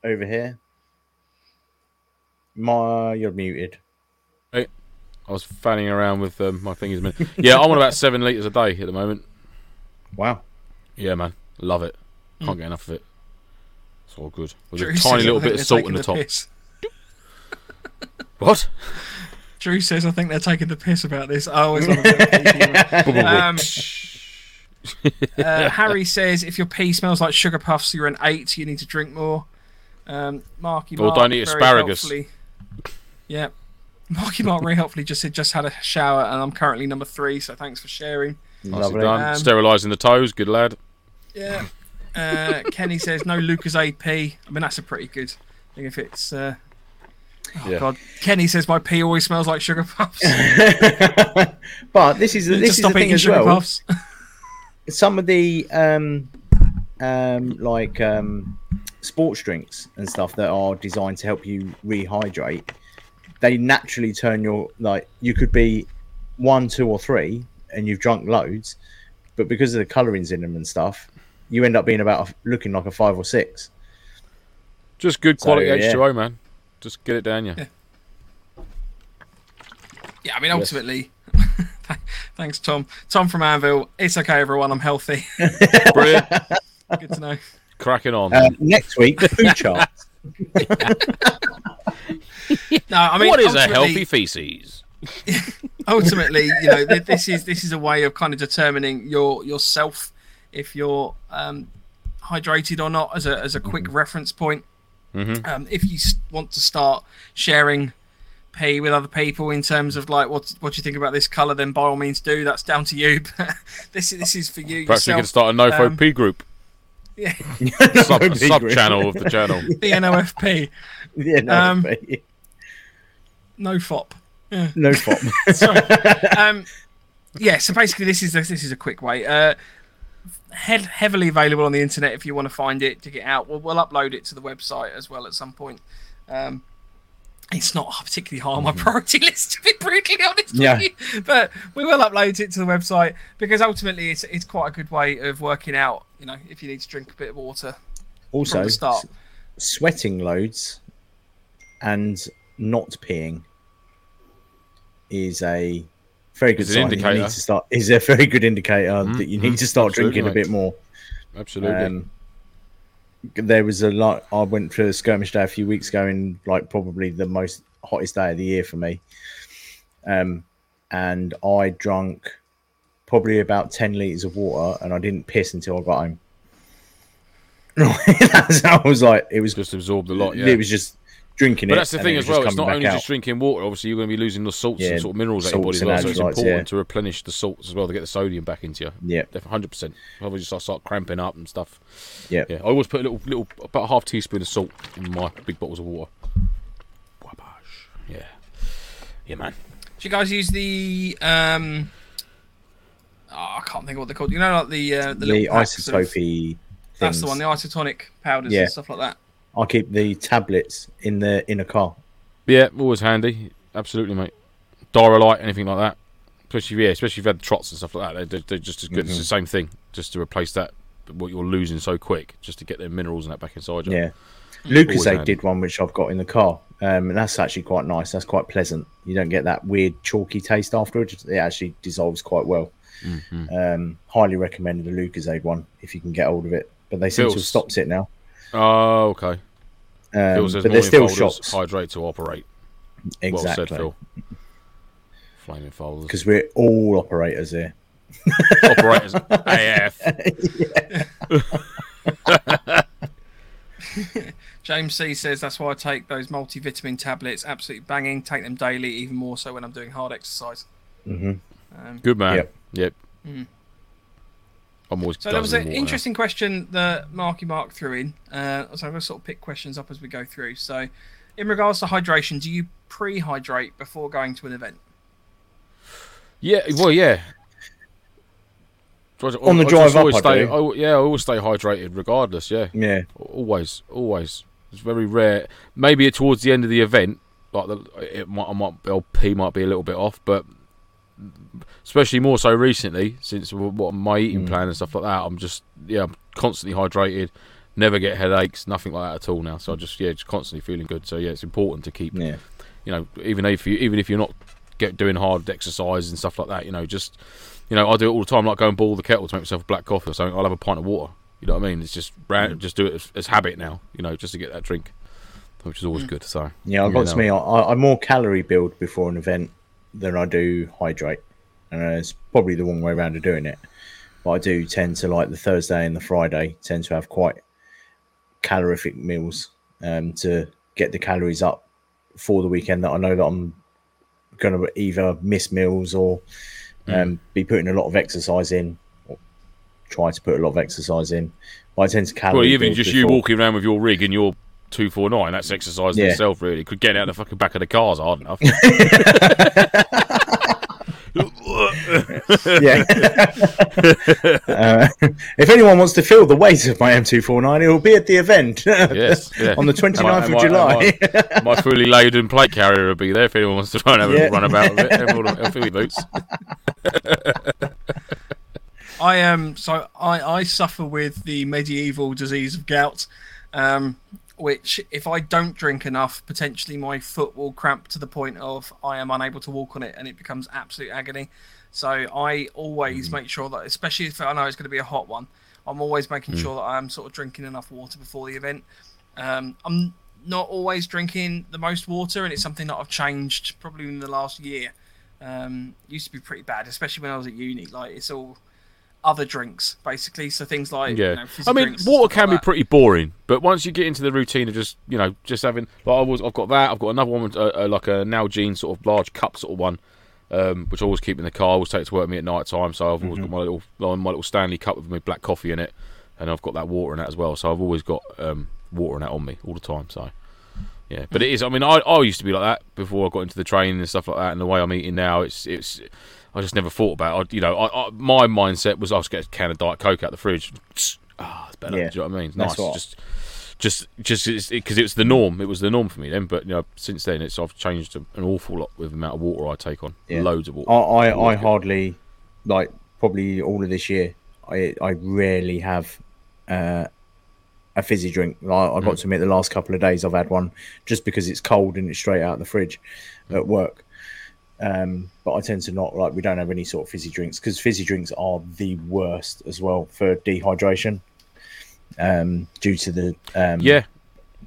Over here. My, you're muted. I was fanning around with um, my fingers. a minute. Yeah, I'm on about seven litres a day at the moment. Wow. Yeah, man. Love it. Can't get enough of it. It's all good. With Drew a tiny little bit of salt in the top. What? Drew says I think they're taking the piss about this. I always love a bit of um, uh, Harry says if your pee smells like sugar puffs, you're an eight. You need to drink more. Um, Marky Or Mark don't eat asparagus. helpfully- Yeah. Marky Mark very helpfully just said just had a shower and I'm currently number three. So thanks for sharing. Nicely Lovely. done. Um, Sterilising the toes. Good lad. Yeah. Uh, Kenny says no Lucas AP. I mean that's a pretty good thing if it's. Uh, oh Yeah. God. Kenny says my pee always smells like sugar puffs. but this is Need to this is the stop thing eating as sugar well. Puffs. Some of the um, um, like um, sports drinks and stuff that are designed to help you rehydrate, they naturally turn your like you could be one, two, or three, and you've drunk loads, but because of the colorings in them and stuff, you end up being about a, looking like a five or six. Just good So, quality yeah. H2O, man. Just get it down you. Yeah, I mean, ultimately, thanks, Tom. Tom from Anvil. It's okay, everyone. I'm healthy. Brilliant. Good to know. Cracking on. Uh, next week, the food chart. No, I mean, what is a healthy feces? ultimately, you know, this is this is a way of kind of determining your yourself if you're um, hydrated or not as a as a quick reference point. Mhm. Um, if you want to start sharing pee with other people in terms of like what what you think about this color, then by all means do. That's down to you. This is this is for you Perhaps we yourself. could start a NoFo Um, P group, Yeah, sub, sub channel of the channel. the NOFP, yeah, no, Um, no fop. no fop. Sorry. um, yeah, so basically, this is a, this is a quick way. Uh, head, heavily available on the internet if you want to find it, dig it out. We'll, we'll upload it to the website as well at some point. Um, it's not particularly high on my priority list, to be brutally honest Yeah. with you. But we will upload it to the website because ultimately it's, it's quite a good way of working out, you know, if you need to drink a bit of water Also, from the start. s- sweating loads and not peeing is a very good sign. that You indicator. need to start is a very good indicator that you need to start absolutely, drinking a bit more. Absolutely. Um, there was a lot. I went for a skirmish day a few weeks ago, in like probably the most hottest day of the year for me. Um, and I drank probably about ten liters of water, and I didn't piss until I got home. I was like. It was just absorbed a lot. Yeah. it was just drinking But it. that's the thing as well. It's not only out. just drinking water. Obviously, you're going to be losing the salts Yeah, and sort of minerals out of your body as well. So it's important yeah. to replenish the salts as well to get the sodium back into you. Yeah, Definitely, hundred percent. Otherwise, you start, start cramping up and stuff. yeah. Yeah, I always put a little, little, about a half teaspoon of salt in my big bottles of water. Yeah, yeah, man. Do you guys use the um? Oh, I can't think of what they're called. You know, like the uh, the, The, little packs of- isotopy. That's the one, the isotonic powders Yeah. and stuff like that. I keep the tablets in the in a car. Yeah, always handy. Absolutely, mate. Diarrhea, anything like that. Especially, yeah, especially if you've had the trots and stuff like that. They're, they're just as good. It's Mm-hmm. the same thing, just to replace that what you're losing so quick, just to get the minerals and that back inside you. Yeah. Lucozade did one which I've got in the car. Um, and that's actually quite nice. That's quite pleasant. You don't get that weird chalky taste afterwards. It actually dissolves quite well. Mhm. Um, highly recommend the Lucozade one if you can get hold of it. But they seem to have stopped it now. Oh, okay. Um, Phil says but there's morning still folders shops. hydrate to operate. Well said, Exactly. Phil. Flaming folders. Because we're all operators here. Operators AF. James C says that's why I take those multivitamin tablets. Absolutely banging. Take them daily, even more so when I'm doing hard exercise. hmm Um, Good man. Yep. Yep. Mm. I'm always. so there was an water interesting question that Marky Mark threw in. Uh, so I'm going to sort of pick questions up as we go through. So, in regards to hydration, do you pre-hydrate before going to an event? Yeah. Well, yeah. On the I drive just up, always I stay. do. I, yeah, I always stay hydrated, regardless. Yeah, Yeah, always, always. It's very rare. Maybe towards the end of the event, like the it might, I might, LP might be a little bit off, but especially more so recently since what my eating Mm. plan and stuff like that. I'm just yeah, I'm constantly hydrated. Never get headaches, nothing like that at all now. So I just yeah, just constantly feeling good. So yeah, it's important to keep yeah, you know, even if you even if you're not get doing hard exercise and stuff like that, you know, just you know, I do it all the time. Like go and boil the kettle to make myself a black coffee or something. I'll have a pint of water. You know what I mean? It's just ran, just do it as, as habit now. You know, just to get that drink, which is always good. So yeah. I've you got know. to me. I, I'm more calorie build before an event than I do hydrate, and uh, it's probably the wrong way around of doing it. But I do tend to like the Thursday and the Friday tend to have quite calorific meals um, to get the calories up for the weekend. That I know that I'm going to either miss meals or um, be putting a lot of exercise in, or try to put a lot of exercise in. But I tend to calorie. well, even just you walking around with your rig and your two four nine, that's exercise in Yeah. itself. Really, could get out the fucking back of the cars hard enough. yeah. uh, if anyone wants to feel the weight of my M249, it will be at the event yes, yeah. on the 29th And of my- July. and My, my fully laden plate carrier will be there if anyone wants to try and have Yeah. a run about with it. Have all the Philly boots. I um so I I suffer with the medieval disease of gout, um, which if I don't drink enough, potentially my foot will cramp to the point of I am unable to walk on it, and it becomes absolute agony. So I always make sure that, especially if I know it's going to be a hot one, I'm always making sure that I'm sort of drinking enough water before the event. Um, I'm not always drinking the most water, and it's something that I've changed probably in the last year. Um, used to be pretty bad, especially when I was at uni. Like it's all other drinks basically, so things like Yeah, you know, fizzy I mean, drinks water can like be that. pretty boring, but once you get into the routine of just you know just having like I was, I've got that, I've got another one, with, uh, uh, like a Nalgene sort of large cup sort of one, um, which I always keep in the car. I always take it to work with me at night time, so I've always got my little my little Stanley cup with my black coffee in it, and I've got that water in that as well. So I've always got um, water in that on me all the time. So yeah, but it is. I mean, I, I used to be like that before I got into the training and stuff like that, and the way I'm eating now, it's it's. I just never thought about it. I, you know, I, I, my mindset was I'll just get a can of Diet Coke out the fridge. Ah, it's better. Yeah, Do you know what I mean? It's nice. Just, just, just because it, was the norm. It was the norm for me then. But you know, since then, it's I've changed an awful lot with the amount of water I take on. Yeah. Loads of water. I, I, I hardly, like, probably all of this year, I, I rarely have uh, a fizzy drink. Like, I've got Mm. to admit, the last couple of days I've had one just because it's cold and it's straight out of the fridge Mm. at work. Um, but I tend to not like we don't have any sort of fizzy drinks because fizzy drinks are the worst as well for dehydration. Um, due to the um, Yeah,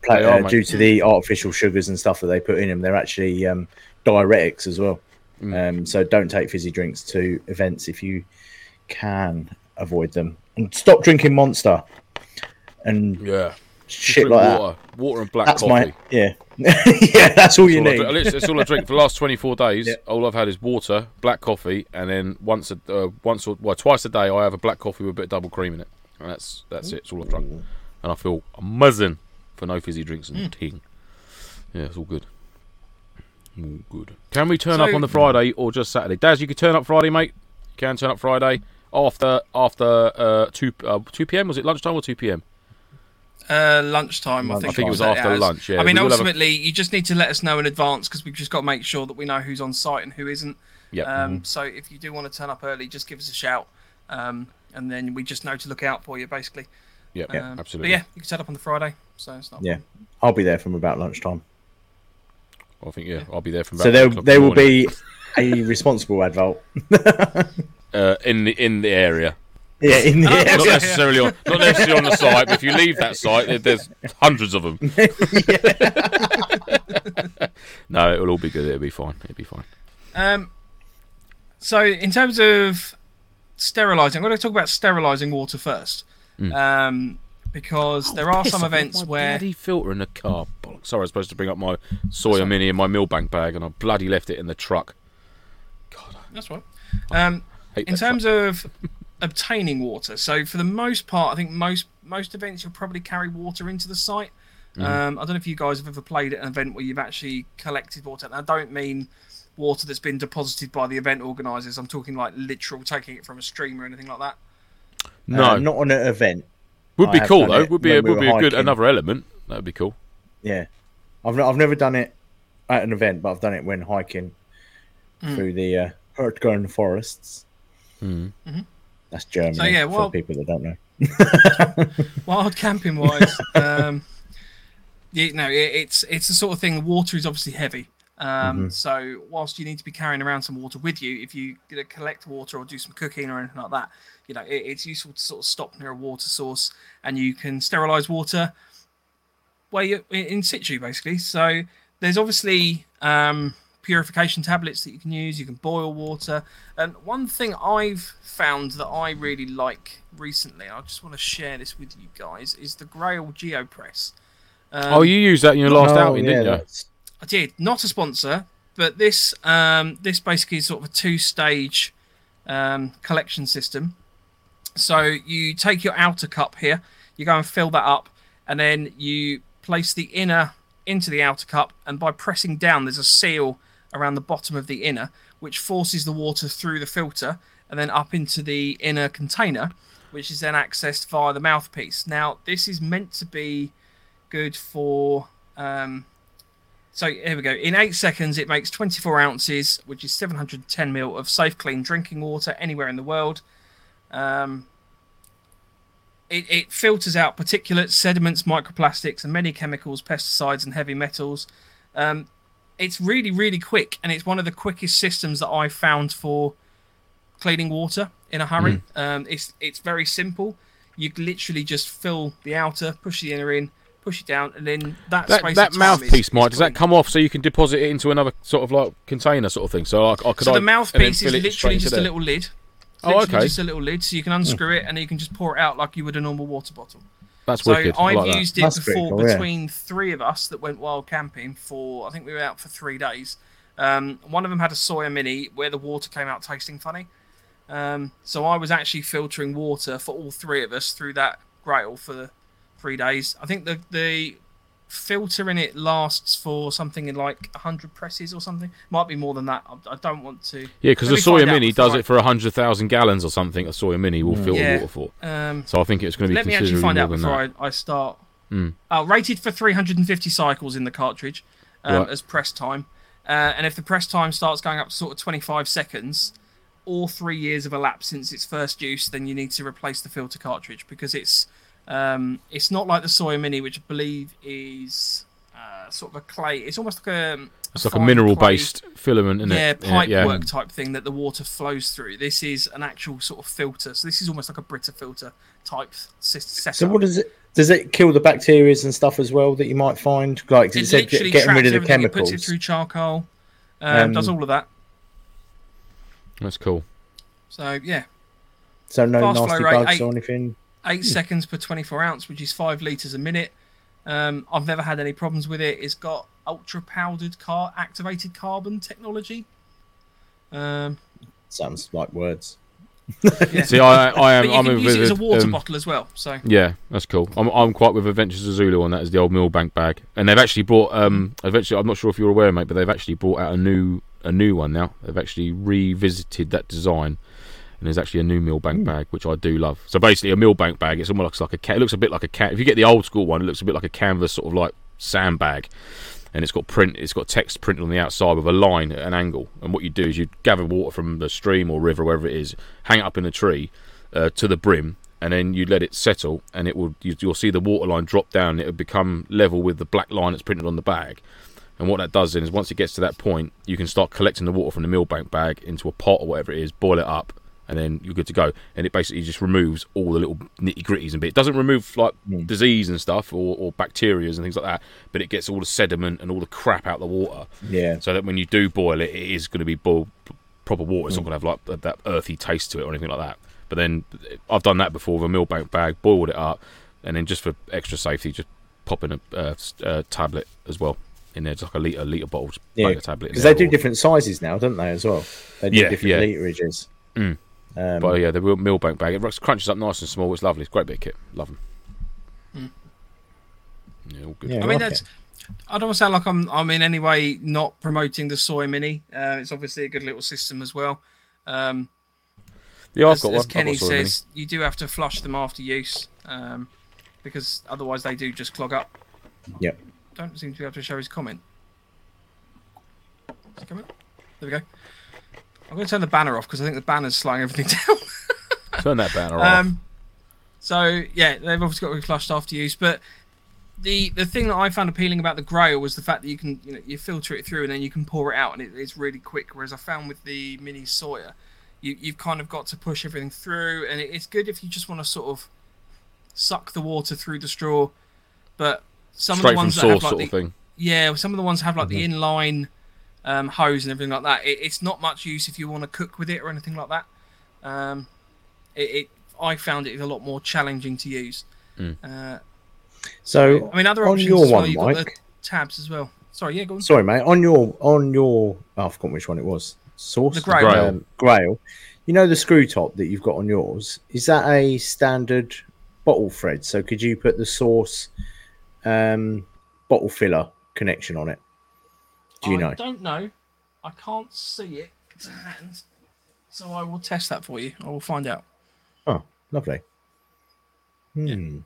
pla- are, uh, due to the artificial sugars and stuff that they put in them, they're actually um, diuretics as well. Mm. Um, so don't take fizzy drinks to events if you can avoid them. And stop drinking Monster and yeah. Shit like that. water, water and black That's coffee. my yeah, yeah. That's all you all need. That's all I drink for the last 24 days. Yeah. All I've had is water, black coffee, and then once a uh, once or well twice a day I have a black coffee with a bit of double cream in it. And that's that's it. It's all I've drunk, and I feel amazing for no fizzy drinks and Mm. ting. Yeah, it's all good. All good. Can we turn So- up on the Friday or just Saturday? Daz, you can turn up Friday, mate. You can turn up Friday after after uh, two uh, two p.m. Was it lunchtime or two p.m.? Uh, lunchtime, I think. I think it was set after as. lunch, yeah. I mean, We will a- ultimately, you just need to let us know in advance because we've just got to make sure that we know who's on site and who isn't. Yep. Um, So if you do want to turn up early, just give us a shout, um, and then we just know to look out for you, basically. Yep. Um, absolutely. But yeah, you can set up on the Friday, so it's not. Yeah, I'll be there from about lunchtime. I think yeah, I'll be there from. About So there there will morning. be a responsible adult. uh, in the in the area. Yeah, in the not Yeah. necessarily on not necessarily on the site, but if you leave that site, there- there's hundreds of them. no, it'll all be good. It'll be fine. It'll be fine. Um, so in terms of sterilising, I'm going to talk about sterilising water first, Mm. um, because there are some I've left events my where bloody filter in the car. Bollocks. Sorry, I was supposed to bring up my Sawyer Mini in my Millbank bag, and I bloody left it in the truck. God, that's right. Um, in terms truck. of obtaining water, so for the most part, I think most most events you'll probably carry water into the site. Mm-hmm. Um, I don't know if you guys have ever played at an event where you've actually collected water. And I don't mean water that's been deposited by the event organisers. I'm talking like literal taking it from a stream or anything like that. No, Uh, not on an event. would be I have cool though. Would be when we would be were a good hiking. another element. That would be cool. Yeah, I've I've never done it at an event, but I've done it when hiking Hmm. through the uh, Hürtgen forests. Mm. That's Germany So, yeah, well- for people that don't know. Wild camping wise, um, you know, it, it's it's the sort of thing. Water is obviously heavy. Um, So whilst you need to be carrying around some water with you, if you gonna collect water or do some cooking or anything like that, you know, it, it's useful to sort of stop near a water source, and you can sterilize water where you in in situ basically. So there's obviously um, purification tablets that you can use. You can boil water, and one thing I've found that I really like recently, I just want to share this with you guys, is the Grayl GeoPress. Um, oh, you used that in your last Oh, outing, yeah, didn't you? I did. Not a sponsor, but this um, this basically is sort of a two stage um, collection system. So you take your outer cup here, you go and fill that up, and then you place the inner into the outer cup, and by pressing down, there's a seal around the bottom of the inner, which forces the water through the filter and then up into the inner container, which is then accessed via the mouthpiece. Now, this is meant to be good for. Um, so here we go. In eight seconds, it makes 24 ounces, which is 710 mil of safe, clean drinking water anywhere in the world. Um, it, it filters out particulates, sediments, microplastics, and many chemicals, pesticides, and heavy metals. Um, it's really, really quick, and it's one of the quickest systems that I've found for cleaning water in a hurry. Um, it's it's very simple. You literally just fill the outer, push the inner in, push it down, and then that That, that mouthpiece, is, Mike, does that come off so you can deposit it into another sort of like container sort of thing? So I, I could So the then mouthpiece is literally just a little lid. Oh, okay. Just a little lid, so you can unscrew it and then you can just pour it out like you would a normal water bottle. That's So wicked. I I've like that. used it That's before cool, yeah. between three of us that went wild camping for. I think we were out for three days. Um, one of them had a Sawyer Mini where the water came out tasting funny. Um, so I was actually filtering water for all three of us through that Grayl for three days. I think the the filter in it lasts for something in like 100 presses or something. Might be more than that. I, don't want to. Yeah, because the Sawyer Mini does I- it for 100,000 gallons or something. A Sawyer Mini will filter Yeah. water for. Um, So I think it's going to be Let me actually find out before. I, I start. Mm. Uh, rated for 350 cycles in the cartridge um, Right. as press time. Uh, and if the press time starts going up to sort of 25 seconds, or three years have elapsed since its first use, then you need to replace the filter cartridge because it's um, it's not like the Sawyer Mini, which I believe is uh, sort of a clay. It's almost like a It's like a mineral clay- based filament, isn't yeah, it? pipe yeah. work type thing that the water flows through. This is an actual sort of filter. So this is almost like a Brita filter type sys- setup. So what does it? Does it kill the bacteria and stuff as well that you might find? Like it it said, literally getting rid of the everything. It chemicals. puts it through charcoal. Um, Um, does all of that. That's cool. So yeah, so no fast flow nasty rate, bugs eight- or anything. Eight seconds per 24 ounce, which is five liters a minute. Um, I've never had any problems with it. It's got ultra powdered car activated carbon technology. Um, Sounds like words. yeah. See, I, I am. but you I'm can with, use it as a water um, bottle as well. So Yeah, that's cool. I'm, I'm quite with Adventures of Zulu on that as the old Millbank bag, and they've actually brought. Um, eventually, I'm not sure if you're aware, mate, but they've actually brought out a new a new one now. They've actually revisited that design, and there's actually a new Millbank bag, which I do love. So basically, a Millbank bag. It's almost like a ca- it looks a bit like a cat. If you get the old school one, it looks a bit like a canvas sort of like sandbag. And it's got print. It's got text printed on the outside with a line at an angle. And what you do is you gather water from the stream or river, wherever it is, hang it up in the tree, uh, to the brim, and then you let it settle, and it will you, you'll see the water line drop down. It will become level with the black line that's printed on the bag. And what that does then is once it gets to that point, you can start collecting the water from the millbank bag into a pot or whatever it is, boil it up, and then you're good to go. And it basically just removes all the little nitty gritties and bit. It doesn't remove like disease and stuff or, or bacteria and things like that, but it gets all the sediment and all the crap out of the water Yeah. so that when you do boil it, it is going to be boiled proper water. It's not going to have like that- that earthy taste to it or anything like that. But then I've done that before with a millbank bag, boiled it up, and then just for extra safety, just pop in a uh, uh, tablet as well in there, just like a liter liter bottle, Yeah, a tablet. Because they do or- different sizes now, don't they? As well. They do Yeah, different yeah. literages. Mm. Um, But yeah, the real millbank bag, it crunches up nice and small. It's lovely. It's a great bit of kit. Love them. Yeah, all good. Yeah. I mean like that's. I don't want to sound like I'm I'm in any way not promoting the Sawyer Mini. Uh, it's obviously a good little system as well. Um, Yeah, I've as, got one. as I've got Kenny Sawyer Mini. says, you do have to flush them after use, um, because otherwise they do just clog up. Yep. Don't seem to be able to show his comment. Is it coming? There we go. I'm going to turn the banner off because I think the banner's slowing everything down. Turn that banner off. Um, so yeah, they've obviously got to be flushed after use. But the the thing that I found appealing about the Grayl was the fact that you can you know you filter it through and then you can pour it out and it, it's really quick. Whereas I found with the Mini Sawyer, you you've kind of got to push everything through, and it, it's good if you just want to sort of suck the water through the straw. But some Straight of the ones that source have like the, yeah, some of the ones have like the Mm-hmm. inline um, hose and everything like that. It, it's not much use if you want to cook with it or anything like that. Um, it, it I found it a lot more challenging to use. Mm. Uh, So I mean, other on your well. one, You've got the Mike. tabs as well. Sorry, yeah, go on. Sorry, mate. On your on your oh, I forgot which one it was. Source The Grayl. Grayl. Um, Grayl. You know the screw top that you've got on yours. Is that a standard bottle thread? So could you put the source um, bottle filler connection on it? Do you I know? don't know. I can't see it to hand, so I will test that for you. I will find out. Oh, lovely. Hmm.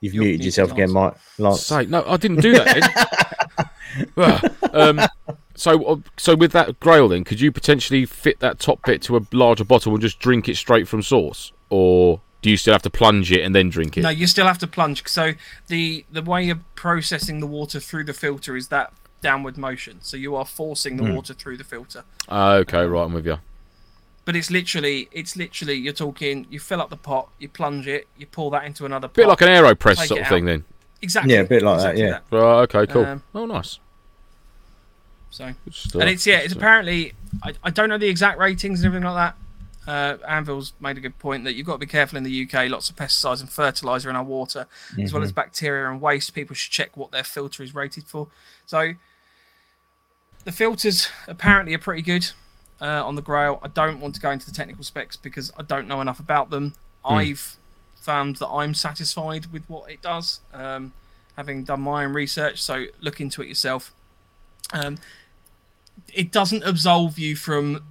You've You're muted muted, yourself again, Mike. Lance. Say no, I didn't do that. Ed. Well, um, so uh, so with that Grayl, then could you potentially fit that top bit to a larger bottle and just drink it straight from source, or do you still have to plunge it and then drink it? No, you still have to plunge. So the the way you're processing the water through the filter is that downward motion. So you are forcing the Hmm. water through the filter. Ah, okay, right, I'm with you. But it's literally, it's literally, you're talking. You fill up the pot, you plunge it, you pour that into another pot. Bit like an Aeropress Take sort it of thing, then. exactly. Yeah, a bit like that, exactly yeah. Right, okay, cool. Um, oh, nice. So, and it's yeah, it's apparently. I, I don't know the exact ratings and everything like that. Uh, Anvil's made a good point that you've got to be careful in the UK. Lots of pesticides and fertilizer in our water, as well as bacteria and waste. People should check what their filter is rated for. So, the filters apparently are pretty good uh, on the Grayl. I don't want to go into the technical specs because I don't know enough about them. I've found that I'm satisfied with what it does, um, having done my own research. So look into it yourself. Um, it doesn't absolve you from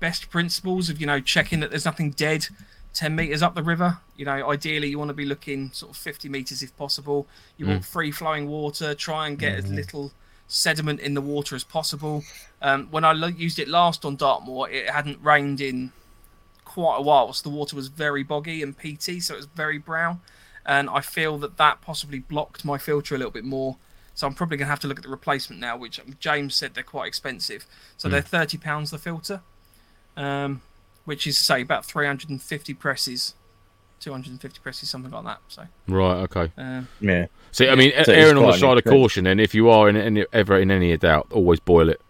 best principles of you know checking that there's nothing dead 10 meters up the river. You know ideally you want to be looking sort of 50 meters if possible. You want free flowing water. Try and get as little sediment in the water as possible. Um, when i lo- used it last on dartmoor it hadn't rained in quite a while so the water was very boggy and peaty so it was very brown. And i feel that that possibly blocked my filter a little bit more. So I'm probably going to have to look at the replacement now, which um, James said they're quite expensive. So they're thirty pounds the filter, um, which is say about 350 presses, 250 presses, something like that. So Right, okay. um, Yeah. See, I mean, So it's erring on the side of caution, then, if you are in any, ever in any doubt, always boil it.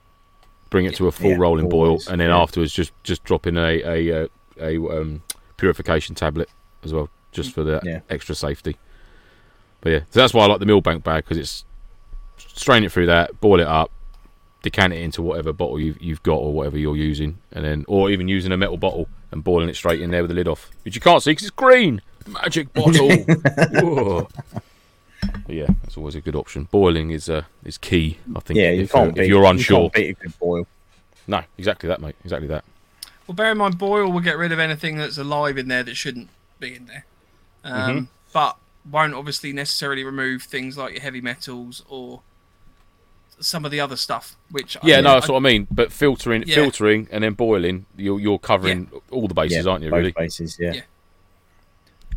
Bring it to a full Yeah, rolling always, boil, and then yeah. afterwards, just just drop in a a, uh, a um, purification tablet as well, just for the Yeah. extra safety. But yeah, so that's why I like the Millbank bag because it's strain it through that, boil it up, decant it into whatever bottle you've, you've got or whatever you're using, and then or even using a metal bottle and boiling it straight in there with the lid off, which you can't see because it's green. Magic bottle. Yeah, that's always a good option. Boiling is uh, is key. I think. Yeah, you if, can't uh, beat, if you're you unsure. can't beat a good boil. No, exactly that, mate. Exactly that. well, bear in mind, boil will get rid of anything that's alive in there that shouldn't be in there, um, but won't obviously necessarily remove things like your heavy metals or some of the other stuff. Which I- Yeah, no, I- that's what I mean. But filtering, Yeah. filtering, and then boiling, you're you're covering all the bases, yeah, aren't you? both Really bases, yeah. Yeah.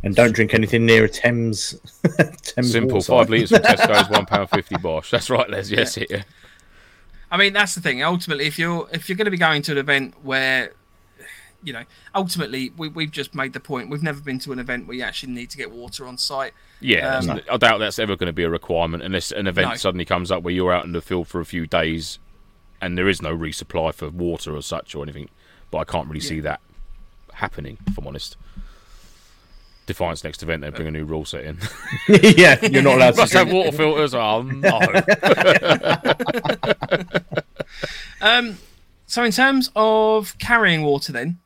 And don't drink anything near a Thames. Thames simple. waterside. Five litres from Tesco's, one pound fifty Bosch. That's right, Les. Yes, yeah. I mean, that's the thing. Ultimately, if you're if you're going to be going to an event where, you know, ultimately we we've just made the point. We've never been to an event where you actually need to get water on site. Yeah, Um, that's- I doubt that's ever going to be a requirement unless an event No. suddenly comes up where you're out in the field for a few days and there is no resupply for water or such or anything. But I can't really see that happening, if I'm honest. Defiance next event, they bring a new rule set in. yeah, you're not allowed to Must have water filters. Oh no! Um, so in terms of carrying water, then,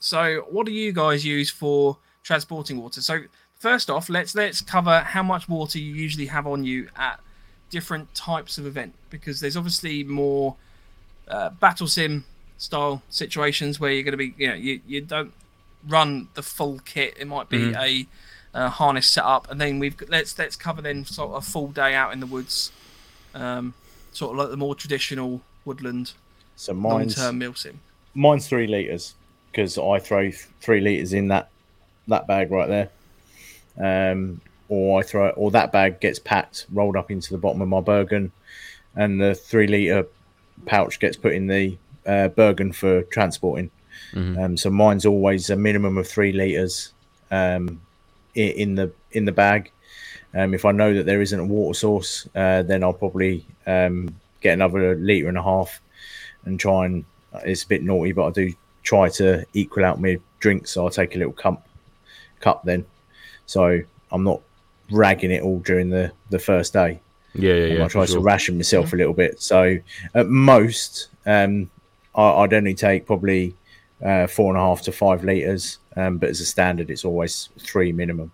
so what do you guys use for transporting water? So first off, let's let's cover how much water you usually have on you at different types of event because there's obviously more uh, battle sim style situations where you're going to be, you know, you, you don't run the full kit. It might be a uh, harness setup, and then we've let's let's cover then sort of a full day out in the woods, um, sort of like the more traditional woodland So long-term milsim. mine's three liters because I throw three liters in that that bag right there. Um, or I throw or that bag gets packed, rolled up into the bottom of my Bergen, and the three liter pouch gets put in the uh, Bergen for transporting. Um, so mine's always a minimum of three liters um, in the in the bag. Um, if I know that there isn't a water source, uh, then I'll probably um, get another liter and a half and try and it's a bit naughty, but I do try to equal out my drinks. So I'll take a little cup cup then. So I'm not ragging it all during the the first day. Yeah, yeah, yeah. I try for to sure. ration myself a little bit. So at most, um, I, I'd only take probably uh, four and a half to five liters. Um, but as a standard, it's always three minimum.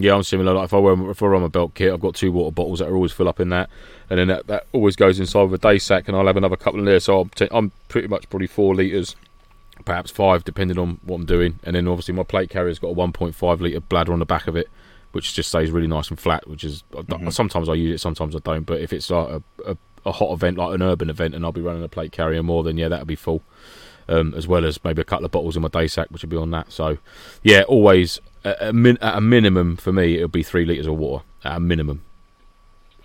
Yeah, I'm similar. Like if I wear if I run my belt kit, I've got two water bottles that are always fill up in that, and then that, that always goes inside of a day sack, and I'll have another couple in there. So I'm, t- I'm pretty much probably four liters, perhaps five, depending on what I'm doing. And then obviously my plate carrier's got a 1.5 liter bladder on the back of it, which just stays really nice and flat. Which is don't- sometimes I use it, sometimes I don't. But if it's like a, a, a hot event, like an urban event, and I'll be running a plate carrier more, then yeah, that'll be full. Um, as well as maybe a couple of bottles in my day sack, which would be on that. So, yeah, always at a, min- at a minimum for me, it'll be three liters of water at a minimum.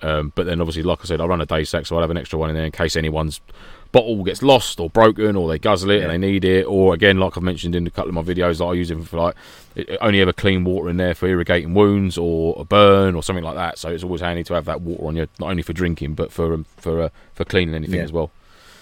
Um, but then, obviously, like I said, I run a day sack, so I'll have an extra one in there in case anyone's bottle gets lost or broken, or they guzzle it and they need it, or again, like I've mentioned in a couple of my videos, that I use it for like it, only ever clean water in there for irrigating wounds or a burn or something like that. So it's always handy to have that water on you, not only for drinking but for um, for uh, for cleaning anything Yeah. as well.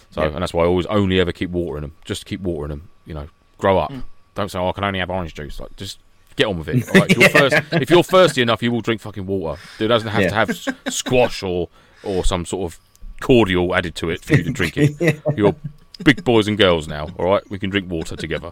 So, Yeah. and that's why I always only ever keep water in them. Just keep watering them. You know, grow up. Don't say, oh, I can only have orange juice. Like, just get on with it. all right? If, you're first, if you're thirsty enough, you will drink fucking water. It doesn't have to have s- squash or or some sort of cordial added to it for you to drink it. You're big boys and girls now. All right, we can drink water together.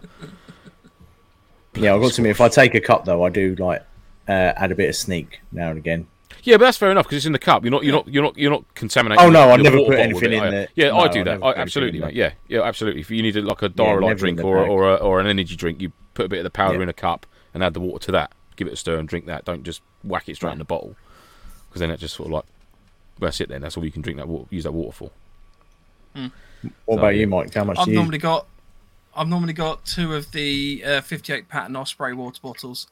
Yeah, I've got to me. If I take a cup though, I do like uh, add a bit of sneak now and again. Yeah, but that's fair enough because it's in the cup. You're not, you're not, you're not, you're not contaminating. Oh, no, your I never water put bottle with anything it, in are you? there. Yeah, No, I I do that. never I, put absolutely, anything mate. Yeah, yeah, absolutely. If you need a, like a never in drink the or a, bag. or, a, or an energy drink, you put a bit of the powder Yeah. in a cup and add the water to that. Give it a stir and drink that. Don't just whack it straight in the bottle because then it just sort of like well, that's it. Then that's all you can drink that water, use that water for. What So, about you, Mike? How much I've do you? normally got I've normally got two of the uh, 58 pattern Osprey water bottles.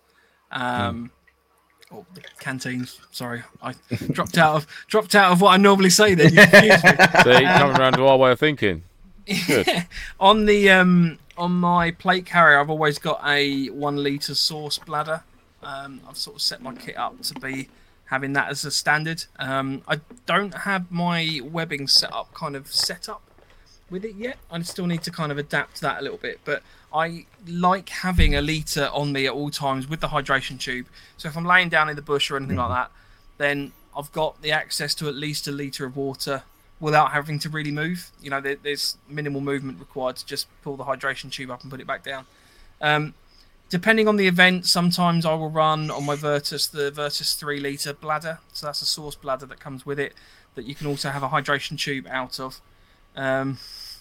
Um, or the canteens. Sorry, I dropped out of dropped out of what I normally say. Then you confused me. See, coming around to our way of thinking. Good. on the um on my plate carrier, I've always got a one liter Source bladder. Um, I've sort of set my kit up to be having that as a standard. Um, I don't have my webbing set up kind of set up with it yet. I still need to kind of adapt that a little bit, but I like having a liter on me at all times with the hydration tube. So if I'm laying down in the bush or anything like that, then I've got the access to at least a liter of water without having to really move. You know, there, there's minimal movement required to just pull the hydration tube up and put it back down. Um, depending on the event, sometimes I will run on my Virtus the Virtus three liter bladder. So that's a source bladder that comes with it that you can also have a hydration tube out of. Um,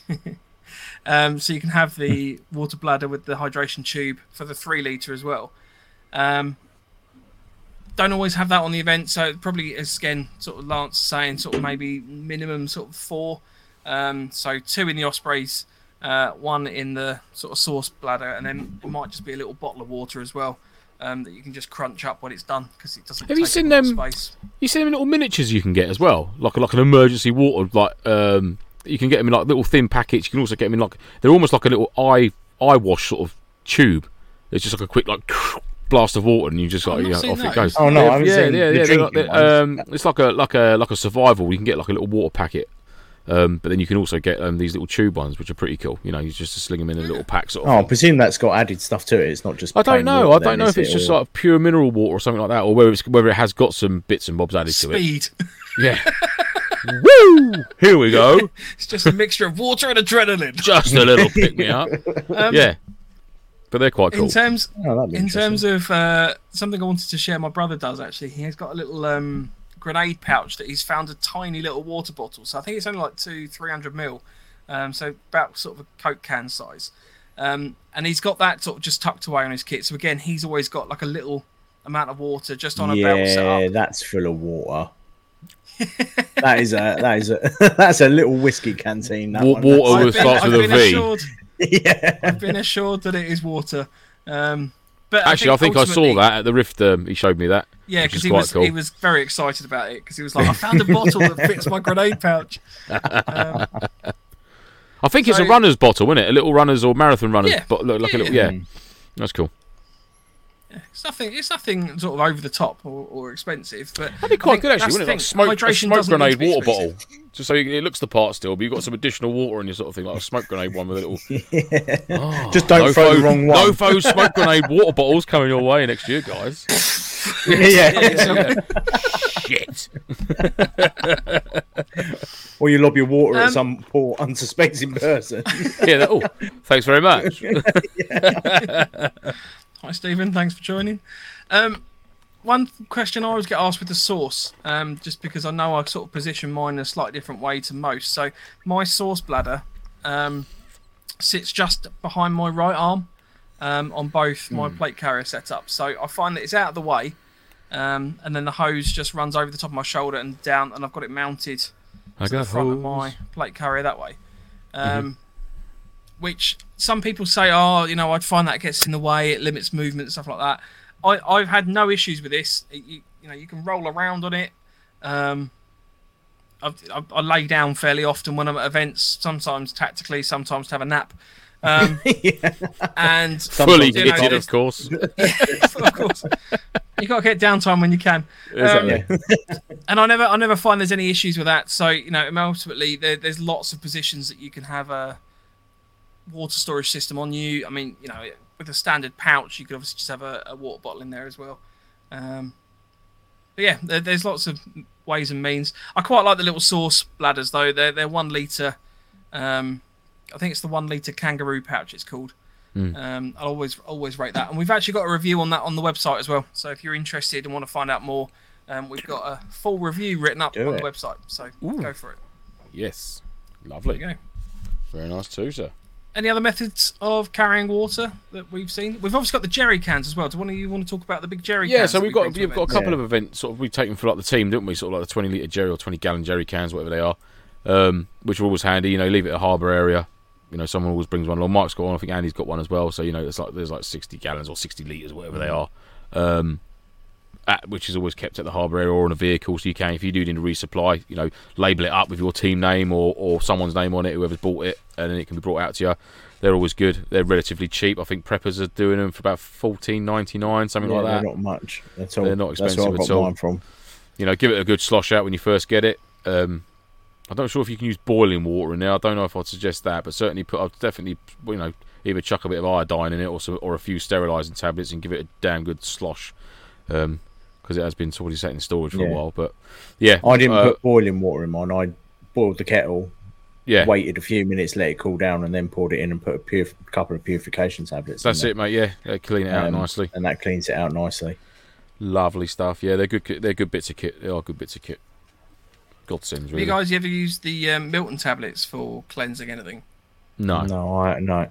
um, so you can have the water bladder with the hydration tube for the three liter as well. Um, don't always have that on the event, so probably is again sort of Lance saying sort of maybe minimum sort of four. Um, so two in the Ospreys, uh, one in the sort of source bladder, and then it might just be a little bottle of water as well um, that you can just crunch up when it's done because it doesn't. Have you seen up a lot of them- Space. You see them little miniatures you can get as well, like like an emergency water. Like um, you can get them in like little thin packets. You can also get them in like they're almost like a little eye eye wash sort of tube. It's just like a quick like blast of water, and you just like you know, off seen it goes. Oh, no, I yeah, haven't yeah, yeah, yeah, like- um, it's like a like a like a survival. You can get like a little water packet. Um, but then you can also get um, these little tube ones, which are pretty cool. You know, you just sling them in a little pack sort of. Oh, I presume that's got added stuff to it. It's not just. I don't know. I don't know if it's it? just Or- like pure mineral water or something like that, or whether it's whether it has got some bits and bobs added to it. Speed. Yeah. Woo! Here we go. it's just a mixture of water and adrenaline. Just a little pick me up. yeah. But they're quite cool. In terms Oh, in terms of uh, something I wanted to share, my brother does actually. He has got a little um, grenade pouch that he's found a tiny little water bottle. So I think it's only like two, three hundred mil. um, so about sort of a Coke can size. Um, and he's got that sort of just tucked away on his kit. So again, he's always got like a little amount of water just on a belt set yeah, up. that's full of water. that is a that is a that's a little whiskey canteen. That Wa- one. water I've with- been, starts I've with a been V. assured, That's- yeah. I've been assured that it is water. Um, but Actually, I think I saw that at the Rift. Um, he showed me that. Yeah, because he was cool. he was very excited about it because he was like, I found a bottle that fits my grenade pouch. Um, I think it's a runner's bottle, isn't it? A little runner's or marathon runner's, Yeah. but look like a little. Yeah. Yeah, that's cool. It's nothing. It's nothing sort of over the top or, or expensive, but That'd be quite good actually, wouldn't it? Like smoke, a smoke doesn't need to grenade water bottle, just so you, it looks the part still, but you've got some additional water in your sort of thing, like a smoke grenade one with a little. Oh, Just don't throw the wrong one. No faux smoke grenade water bottles coming your way next year, guys. yeah. Shit. Or you lob your water Um, at some poor unsuspecting person. Yeah. That, oh, thanks very much. Hi, Stephen. Thanks for joining. Um, one question I always get asked with the source, um, just because I know I sort of position mine in a slightly different way to most. So my source bladder um, sits just behind my right arm um, on both my plate carrier setup. So I find that it's out of the way, um, and then the hose just runs over the top of my shoulder and down, and I've got it mounted I to the got front of my plate carrier that way. Um, Which some people say, oh, you know, I'd find that gets in the way, it limits movement, stuff like that. I, I've had no issues with this. It- you, you know, you can roll around on it. Um, I've, I, I lay down fairly often when I'm at events, sometimes tactically, sometimes to have a nap. Um, And Fully you know, kitted, of course. of course, you got to get downtime when you can. Exactly. and I never, I never find there's any issues with that. So you know, ultimately, there, there's lots of positions that you can have a water storage system on you. I mean, you know, with a standard pouch, you could obviously just have a, a water bottle in there as well. Um, but yeah, there, there's lots of ways and means. I quite like the little Source bladders though. They're they're one liter. Um, I think it's the one liter kangaroo pouch. It's called. Um, I'll always always rate that, and we've actually got a review on that on the website as well. So if you're interested and want to find out more, um, we've got a full review written up Do on it. the website. So Ooh. go for it. Yes. There Lovely. you go. Very nice too, sir. Any other methods of carrying water that we've seen? We've obviously got the jerry cans as well. Do one of you want to talk about the big jerry Yeah, cans? so we've got we've got a couple Yeah. of events. Sort of we've taken for like the team, didn't we? Sort of like the twenty liter jerry or twenty gallon jerry cans, whatever they are, um, which are always handy. You know, leave it at a harbour area. You know, someone always brings one along. Mike's got one. I think Andy's got one as well. So you know, it's like there's like sixty gallons or sixty liters, whatever they are. Um, at, which is always kept at the harbour area or on a vehicle, so you can, if you do need to resupply, you know, label it up with your team name or, or someone's name on it, whoever's bought it, and then it can be brought out to you. They're always good. They're relatively cheap. I think preppers are doing them for about fourteen ninety nine, something Yeah, like that. they're not much at all. They're not That's expensive where I got at all. mine from. you know, give it a good slosh out when you first get it. Um, I'm not sure if you can use boiling water in there. I don't know if I'd suggest that, but certainly put. I'd definitely, you know, either chuck a bit of iodine in it or some, or a few sterilising tablets and give it a damn good slosh, because it has been sort of sat in storage for a while. But yeah, I didn't uh, put boiling water in mine. I boiled the kettle, yeah, waited a few minutes, let it cool down, and then poured it in and put a purif- couple of purification tablets. that's in it, mate. Yeah, they clean it out Um, nicely. and that cleans it out nicely. Lovely stuff. Yeah, they're good. They're good bits of kit. They are good bits of kit. Godsends, Have really. you guys ever used the um, Milton tablets for cleansing anything? no, No, I no.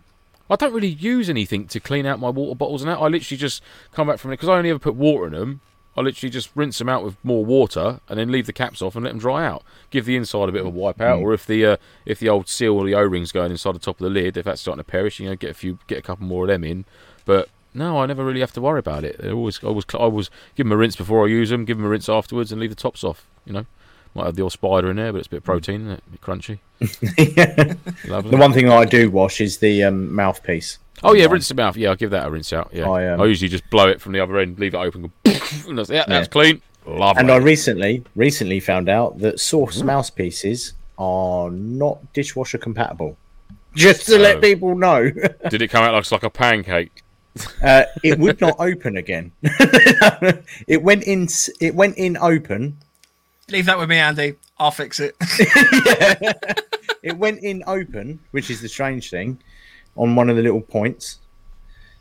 I don't really use anything to clean out my water bottles and that. I literally just come back from it because I only ever put water in them. I literally just rinse them out with more water and then leave the caps off and let them dry out. Give the inside a bit of a wipe out, or if the uh, if the old seal or the O rings going inside the top of the lid, if that's starting to perish, you know, get a few, get a couple more of them in. But no, I never really have to worry about it. They're always, I always, I always give them a rinse before I use them, give them a rinse afterwards, and leave the tops off. You know, might have the old spider in there, but it's a bit of protein, isn't it? A bit crunchy. Lovely. The one thing I do wash is the um, mouthpiece. Oh yeah, rinse the mouth. Yeah, I'll give that a rinse out. Yeah, I, I, um, usually just blow it from the other end, leave it open, and that's, yeah, that's Yeah. clean. Lovely. And I recently recently found out that Source Mm-hmm. mouthpieces are not dishwasher compatible. Just to let Oh. people know, Did it come out like, like a pancake? uh, it would not open again. it went in. It went in open. Leave that with me, Andy. I'll fix it. It went in open, which is the strange thing, on one of the little points,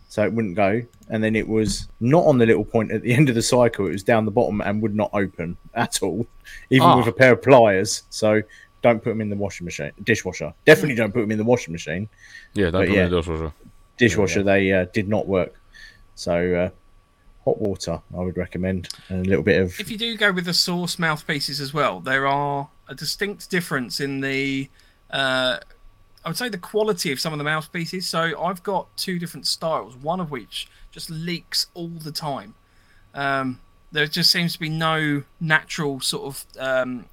so it wouldn't go. And then it was not on the little point at the end of the cycle. It was down the bottom and would not open at all, even Ah. with a pair of pliers. So don't put them in the washing machine, dishwasher. Definitely don't put them in the washing machine. Yeah, don't But put yeah. it in the dishwasher. Dishwasher, they uh, did not work. So uh, hot water, I would recommend, and a little bit of If you do go with the Source mouthpieces as well, there are a distinct difference in the, uh, I would say, the quality of some of the mouthpieces. So I've got two different styles, one of which just leaks all the time. Um, there just seems to be no natural sort of um,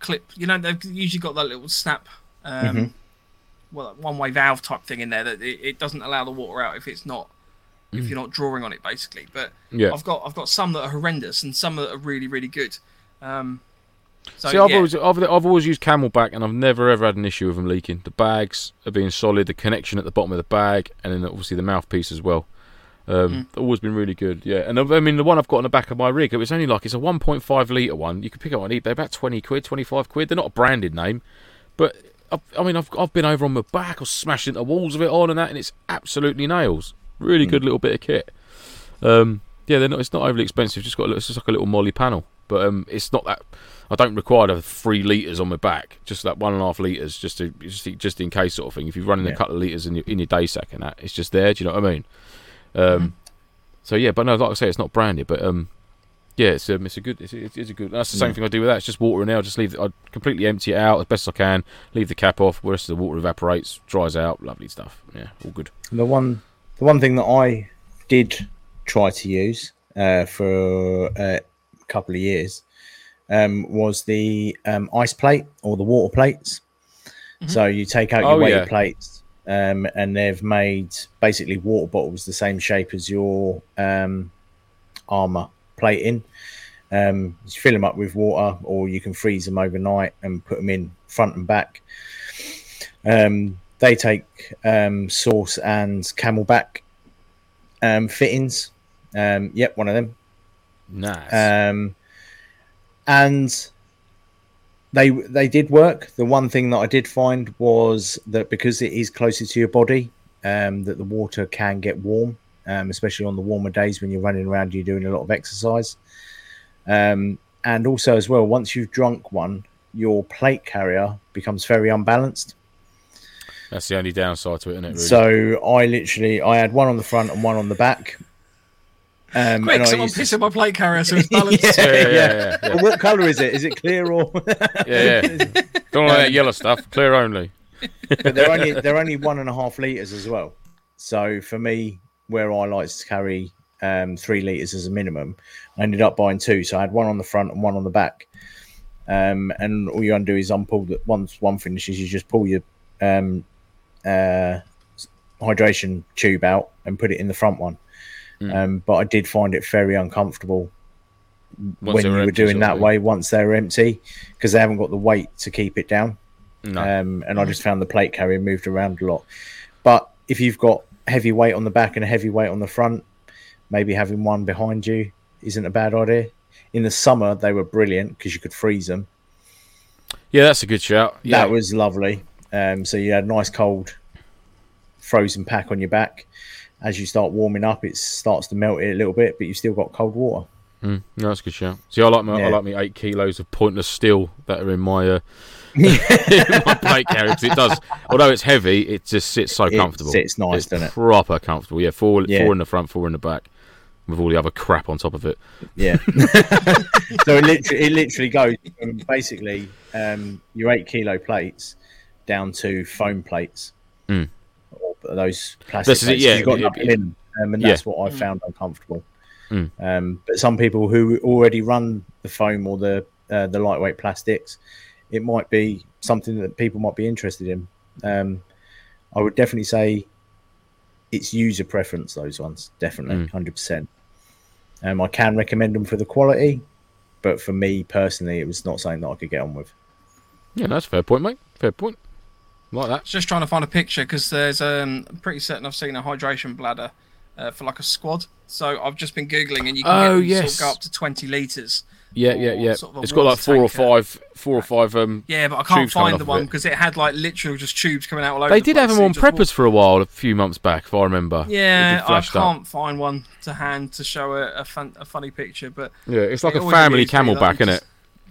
clip. You know, they've usually got that little snap, um, Mhm. well, one-way valve type thing in there that it, it doesn't allow the water out if it's not if you're not drawing on it, basically. But Yeah. I've got I've got some that are horrendous and some that are really really good. Um, so See, I've yeah, always I've, I've always used CamelBak, and I've never ever had an issue with them leaking. The bags are being solid, the connection at the bottom of the bag, and then obviously the mouthpiece as well. Um, Always been really good, yeah. And I've- mean, the one I've got on the back of my rig, it was only like it's a 1.5 litre one. You can pick it up on eBay, they're about 20 quid, 25 quid. They're not a branded name, but I've, I mean, I've I've been over on my back, or smashed into walls of it on and that, and it's absolutely nails. Really good little bit of kit. Um, yeah, they're not. It's not overly expensive. Just got a it's just like a little MOLLE panel, but um, it's not that. I don't require the three liters on my back. Just that one and a half liters, just to just, just in case sort of thing. If you're running a couple of liters in your in your day sack and that, it's just there. Do you know what I mean? Um, So yeah, but no, like I say, it's not branded, but um, yeah, it's um, it's a good, it's, it's it's a good. That's the same Mm. thing I do with that. It's just water in there. I just leave. I completely empty it out as best I can. Leave the cap off. The rest of the water evaporates, dries out. Lovely stuff. Yeah, all good. the one. The one thing that I did try to use uh, for uh, a couple of years um, was the um, ice plate or the water plates. So you take out your Oh, weighted yeah. plates, um, and they've made basically water bottles the same shape as your um, armor plating. Um, you fill them up with water, or you can freeze them overnight and put them in front and back. Um, they take um, Source and CamelBak um, fittings. Um, yep, one of them. Nice. And they they did work. The one thing that I did find was that because it is closer to your body, um, that the water can get warm, um, especially on the warmer days when you're running around, you're doing a lot of exercise. Um, and also as well, once you've drunk one, your plate carrier becomes very unbalanced. That's the only downside to it, isn't it? Really? So I literally I had one on the front and one on the back. Um, quick, and someone used to- piss in my plate carrier so it's balanced. Yeah, yeah, yeah, yeah. yeah, yeah. Well, what colour is it? Is it clear or? yeah, yeah. Don't like that yellow stuff. Clear only. but they're only they're only one and a half liters as well. So for me, where I like to carry um, three liters as a minimum, I ended up buying two. So I had one on the front and one on the back. Um, and all you undo is unpull that once one finishes, you just pull your um, uh, hydration tube out and put it in the front one. Mm. Um, but I did find it very uncomfortable Once when they you were doing that way once they were empty because they haven't got the weight to keep it down. No. Um, and I just found the plate carrier moved around a lot. But if you've got heavy weight on the back and a heavy weight on the front, maybe having one behind you isn't a bad idea. In the summer, they were brilliant because you could freeze them. yeah, that's a good shout. Yeah, That was lovely. Um, so you had a nice cold frozen pack on your back. As you start warming up, it starts to melt it a little bit, but you've still got cold water. Mm, no, that's a good shout. See, I like my I like my eight kilos of pointless steel that are in my uh, in my plate carrier 'cause it does. Although it's heavy, it just sits so It comfortable. sits nice, it's doesn't it? proper comfortable. Yeah, four Yeah. four in the front, four in the back, with all the other crap on top of it. Yeah. so it literally, it literally goes from basically um, your eight kilo plates down to foam plates. Mm. Or those plastic This is it, yeah, You've got it- nothing it- in, um, and Yeah. that's what I found uncomfortable. Mm. Um, but some people who already run the foam or the uh, the lightweight plastics, it might be something that people might be interested in. Um, I would definitely say it's user preference. Those ones definitely, Mm. hundred percent. Um, I can recommend them for the quality, but for me personally, it was not something that I could get on with. Yeah, that's a fair point, mate. Fair point. Like that. Just trying to find a picture because there's um, I'm pretty certain I've seen a hydration bladder uh, for like a squad. So I've just been googling and you can Oh, get yes. sort of go up to 20 liters. Yeah, yeah, yeah. sort of It's got like water four or five, four or five. Um, Yeah, but I can't find the one because it had like literally just tubes coming out all over. they the did have place. them on just wa- preppers for a while, a few months back, if I remember. Yeah, did I can't find one to hand to show a, a, fun, a funny picture, but Yeah, it's like It a family amused me, CamelBak, like, isn't it?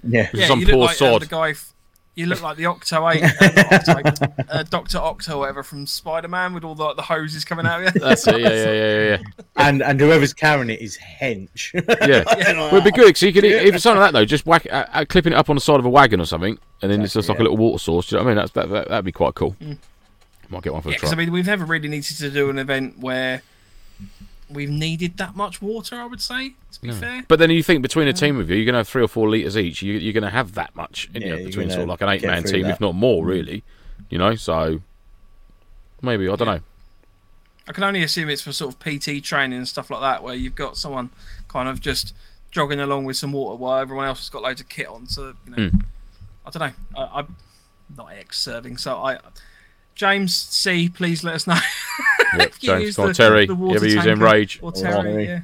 Yeah, yeah, some you look poor like uh, sod. the guy. F- You look like the Octo Eight, uh, not Octo uh, Doctor Octo, or whatever from Spider Man, with all the the hoses coming out of you. That's it. Yeah, yeah, yeah, yeah. and and whoever's carrying it is hench. Yeah, well, it'd be good because you could, if it's something like that though, just whack, uh, uh, clipping it up on the side of a wagon or something, and then it's just like a little water source. Do you know what I mean? That's that, that that'd be quite cool. Might get one for Yeah, the because I mean, we've never really needed to do an event where we've needed that much water. I would say, to be fair. But then you think between a team of you, you're gonna have three or four liters each. You, you're gonna have that much in Yeah, you you're between sort of like an eight-man team, that. if not more, really. You know, so maybe I don't know. I can only assume it's for sort of PT training and stuff like that, where you've got someone kind of just jogging along with some water while everyone else has got loads of kit on. So you know, Hmm. I don't know. I, I'm not ex-serving, so I. James C, please let us know. Yep, if you James, use come on, the- Terry. the you ever use tanker Enrage? Or Or Terry, Terry. yeah.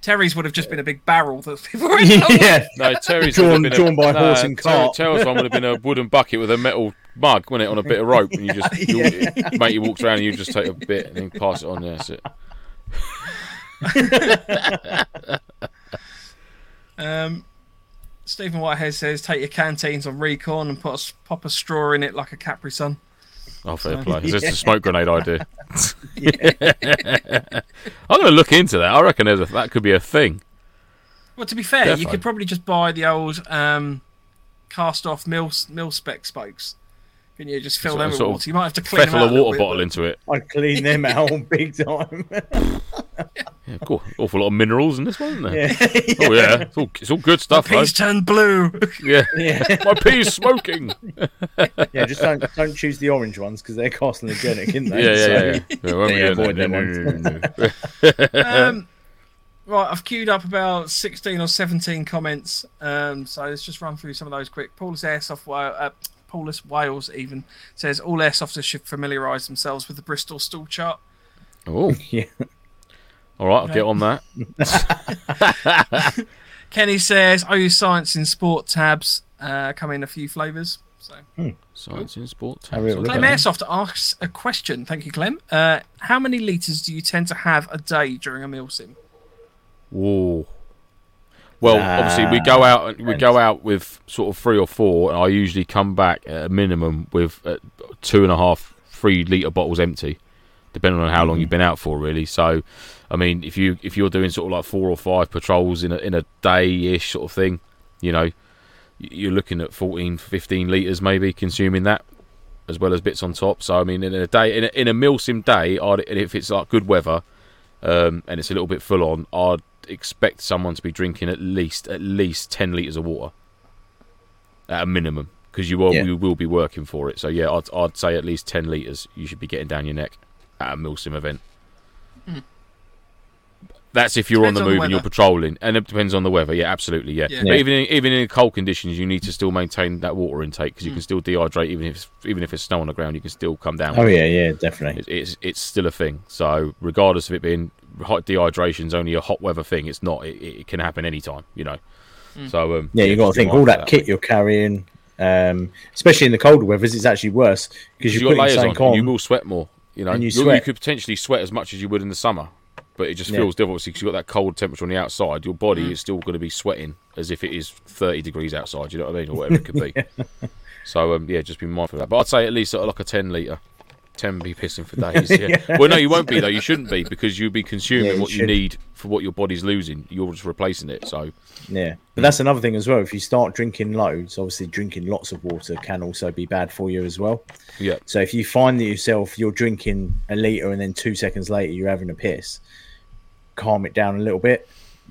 Terry's would have just been a big barrel that people were yeah. No, Terry's Drawn- would have been drawn by no, horse and Terry- cart. Terry's one would have been a wooden bucket with a metal mug, wouldn't it, on a bit of rope, and you just you, mate, you walked around and you just take a bit and then pass it on. Yeah, that's it. Um, Stephen Whitehead says, "Take your canteens on recon and put a, s- pop a straw in it like a Capri Sun." Oh, fair So- play. Is this a smoke grenade idea? I'm going to look into that. I reckon there's a, that could be a thing. Well, to be fair, you could probably just buy the old um, cast-off mil mil spec spokes. Can you just fill Sort them of- with water? You might have to clean them out a water bit, bottle into it. I'd clean them out big time. Yeah, cool. Awful lot of minerals in this one, isn't there? yeah. Oh yeah, it's all, it's all good stuff, though. Peas turned blue. Yeah, yeah. my pea's smoking. Yeah, just don't don't choose the orange ones because they're carcinogenic, isn't Yeah, they? yeah, So- yeah. yeah. yeah Yeah, avoid them ones. um, right, I've queued up about 16 or 17 comments. Um, so let's just run through some of those quick. Paul's Airsoft, Wa- uh, Paulus Wales even says all airsofters should familiarise themselves with the Bristol stool chart. Oh, Yeah. all right, I'll get on that. Kenny says, I use science in sport tabs. Uh, come in a few flavours. So Science in sport. Have a Clem Airsoft asks a question. Thank you, Clem. Uh, how many litres do you tend to have a day during a milsim? Whoa. Well, Ah, obviously we go out and we go out with sort of three or four, and I usually come back at a minimum with uh, two and a half, three liter bottles empty, depending on how long you've been out for, really. So, I mean, if you if you're doing sort of like four or five patrols in a in a day ish sort of thing, you know, you're looking at 14, 15 liters maybe consuming that. As well as bits on top, so I mean, in a day, in a, in a milsim day, I'd, if it's like good weather, um, and it's a little bit full on, I'd expect someone to be drinking at least at least ten liters of water at a minimum because you will Yeah. you will be working for it. So yeah, I'd I'd say at least ten liters you should be getting down your neck at a milsim event. That's if you're Depends on on the the move and you're patrolling, and it depends on the weather. Yeah, absolutely. Yeah, Yeah. but Yeah. even in, even in cold conditions, you need to still maintain that water intake because you can still dehydrate even if it's, even if it's snow on the ground. You can still come down. Oh with it. yeah, yeah, definitely. It's, it's it's still a thing. So regardless of it being hot dehydration is only a hot weather thing, it's not. It, it can happen anytime. You know. So um, Yeah, you got to think all mindful that of kit you're carrying, um, especially in the colder weathers, it's actually worse because you you're got putting layers on, on. you will sweat more. You know, And you You'll- could potentially sweat as much as you would in the summer, but it just Yeah. feels different because you've got that cold temperature on the outside. Your body mm. is still going to be sweating as if it is 30 degrees outside. You know what I mean, or whatever it could be. So um, yeah, just be mindful of that. But I'd say at least sort of like a 10 liter. 10 be pissing for days. Yeah. Well, no, you won't be though. You shouldn't be because you'll be consuming Yeah, you what you need for what your body's losing. You're just replacing it. So Yeah, mm. but that's another thing as well. If you start drinking loads, obviously drinking lots of water can also be bad for you as well. yeah, So if you find that yourself you're drinking a liter and then two seconds later you're having a piss, calm it down a little bit.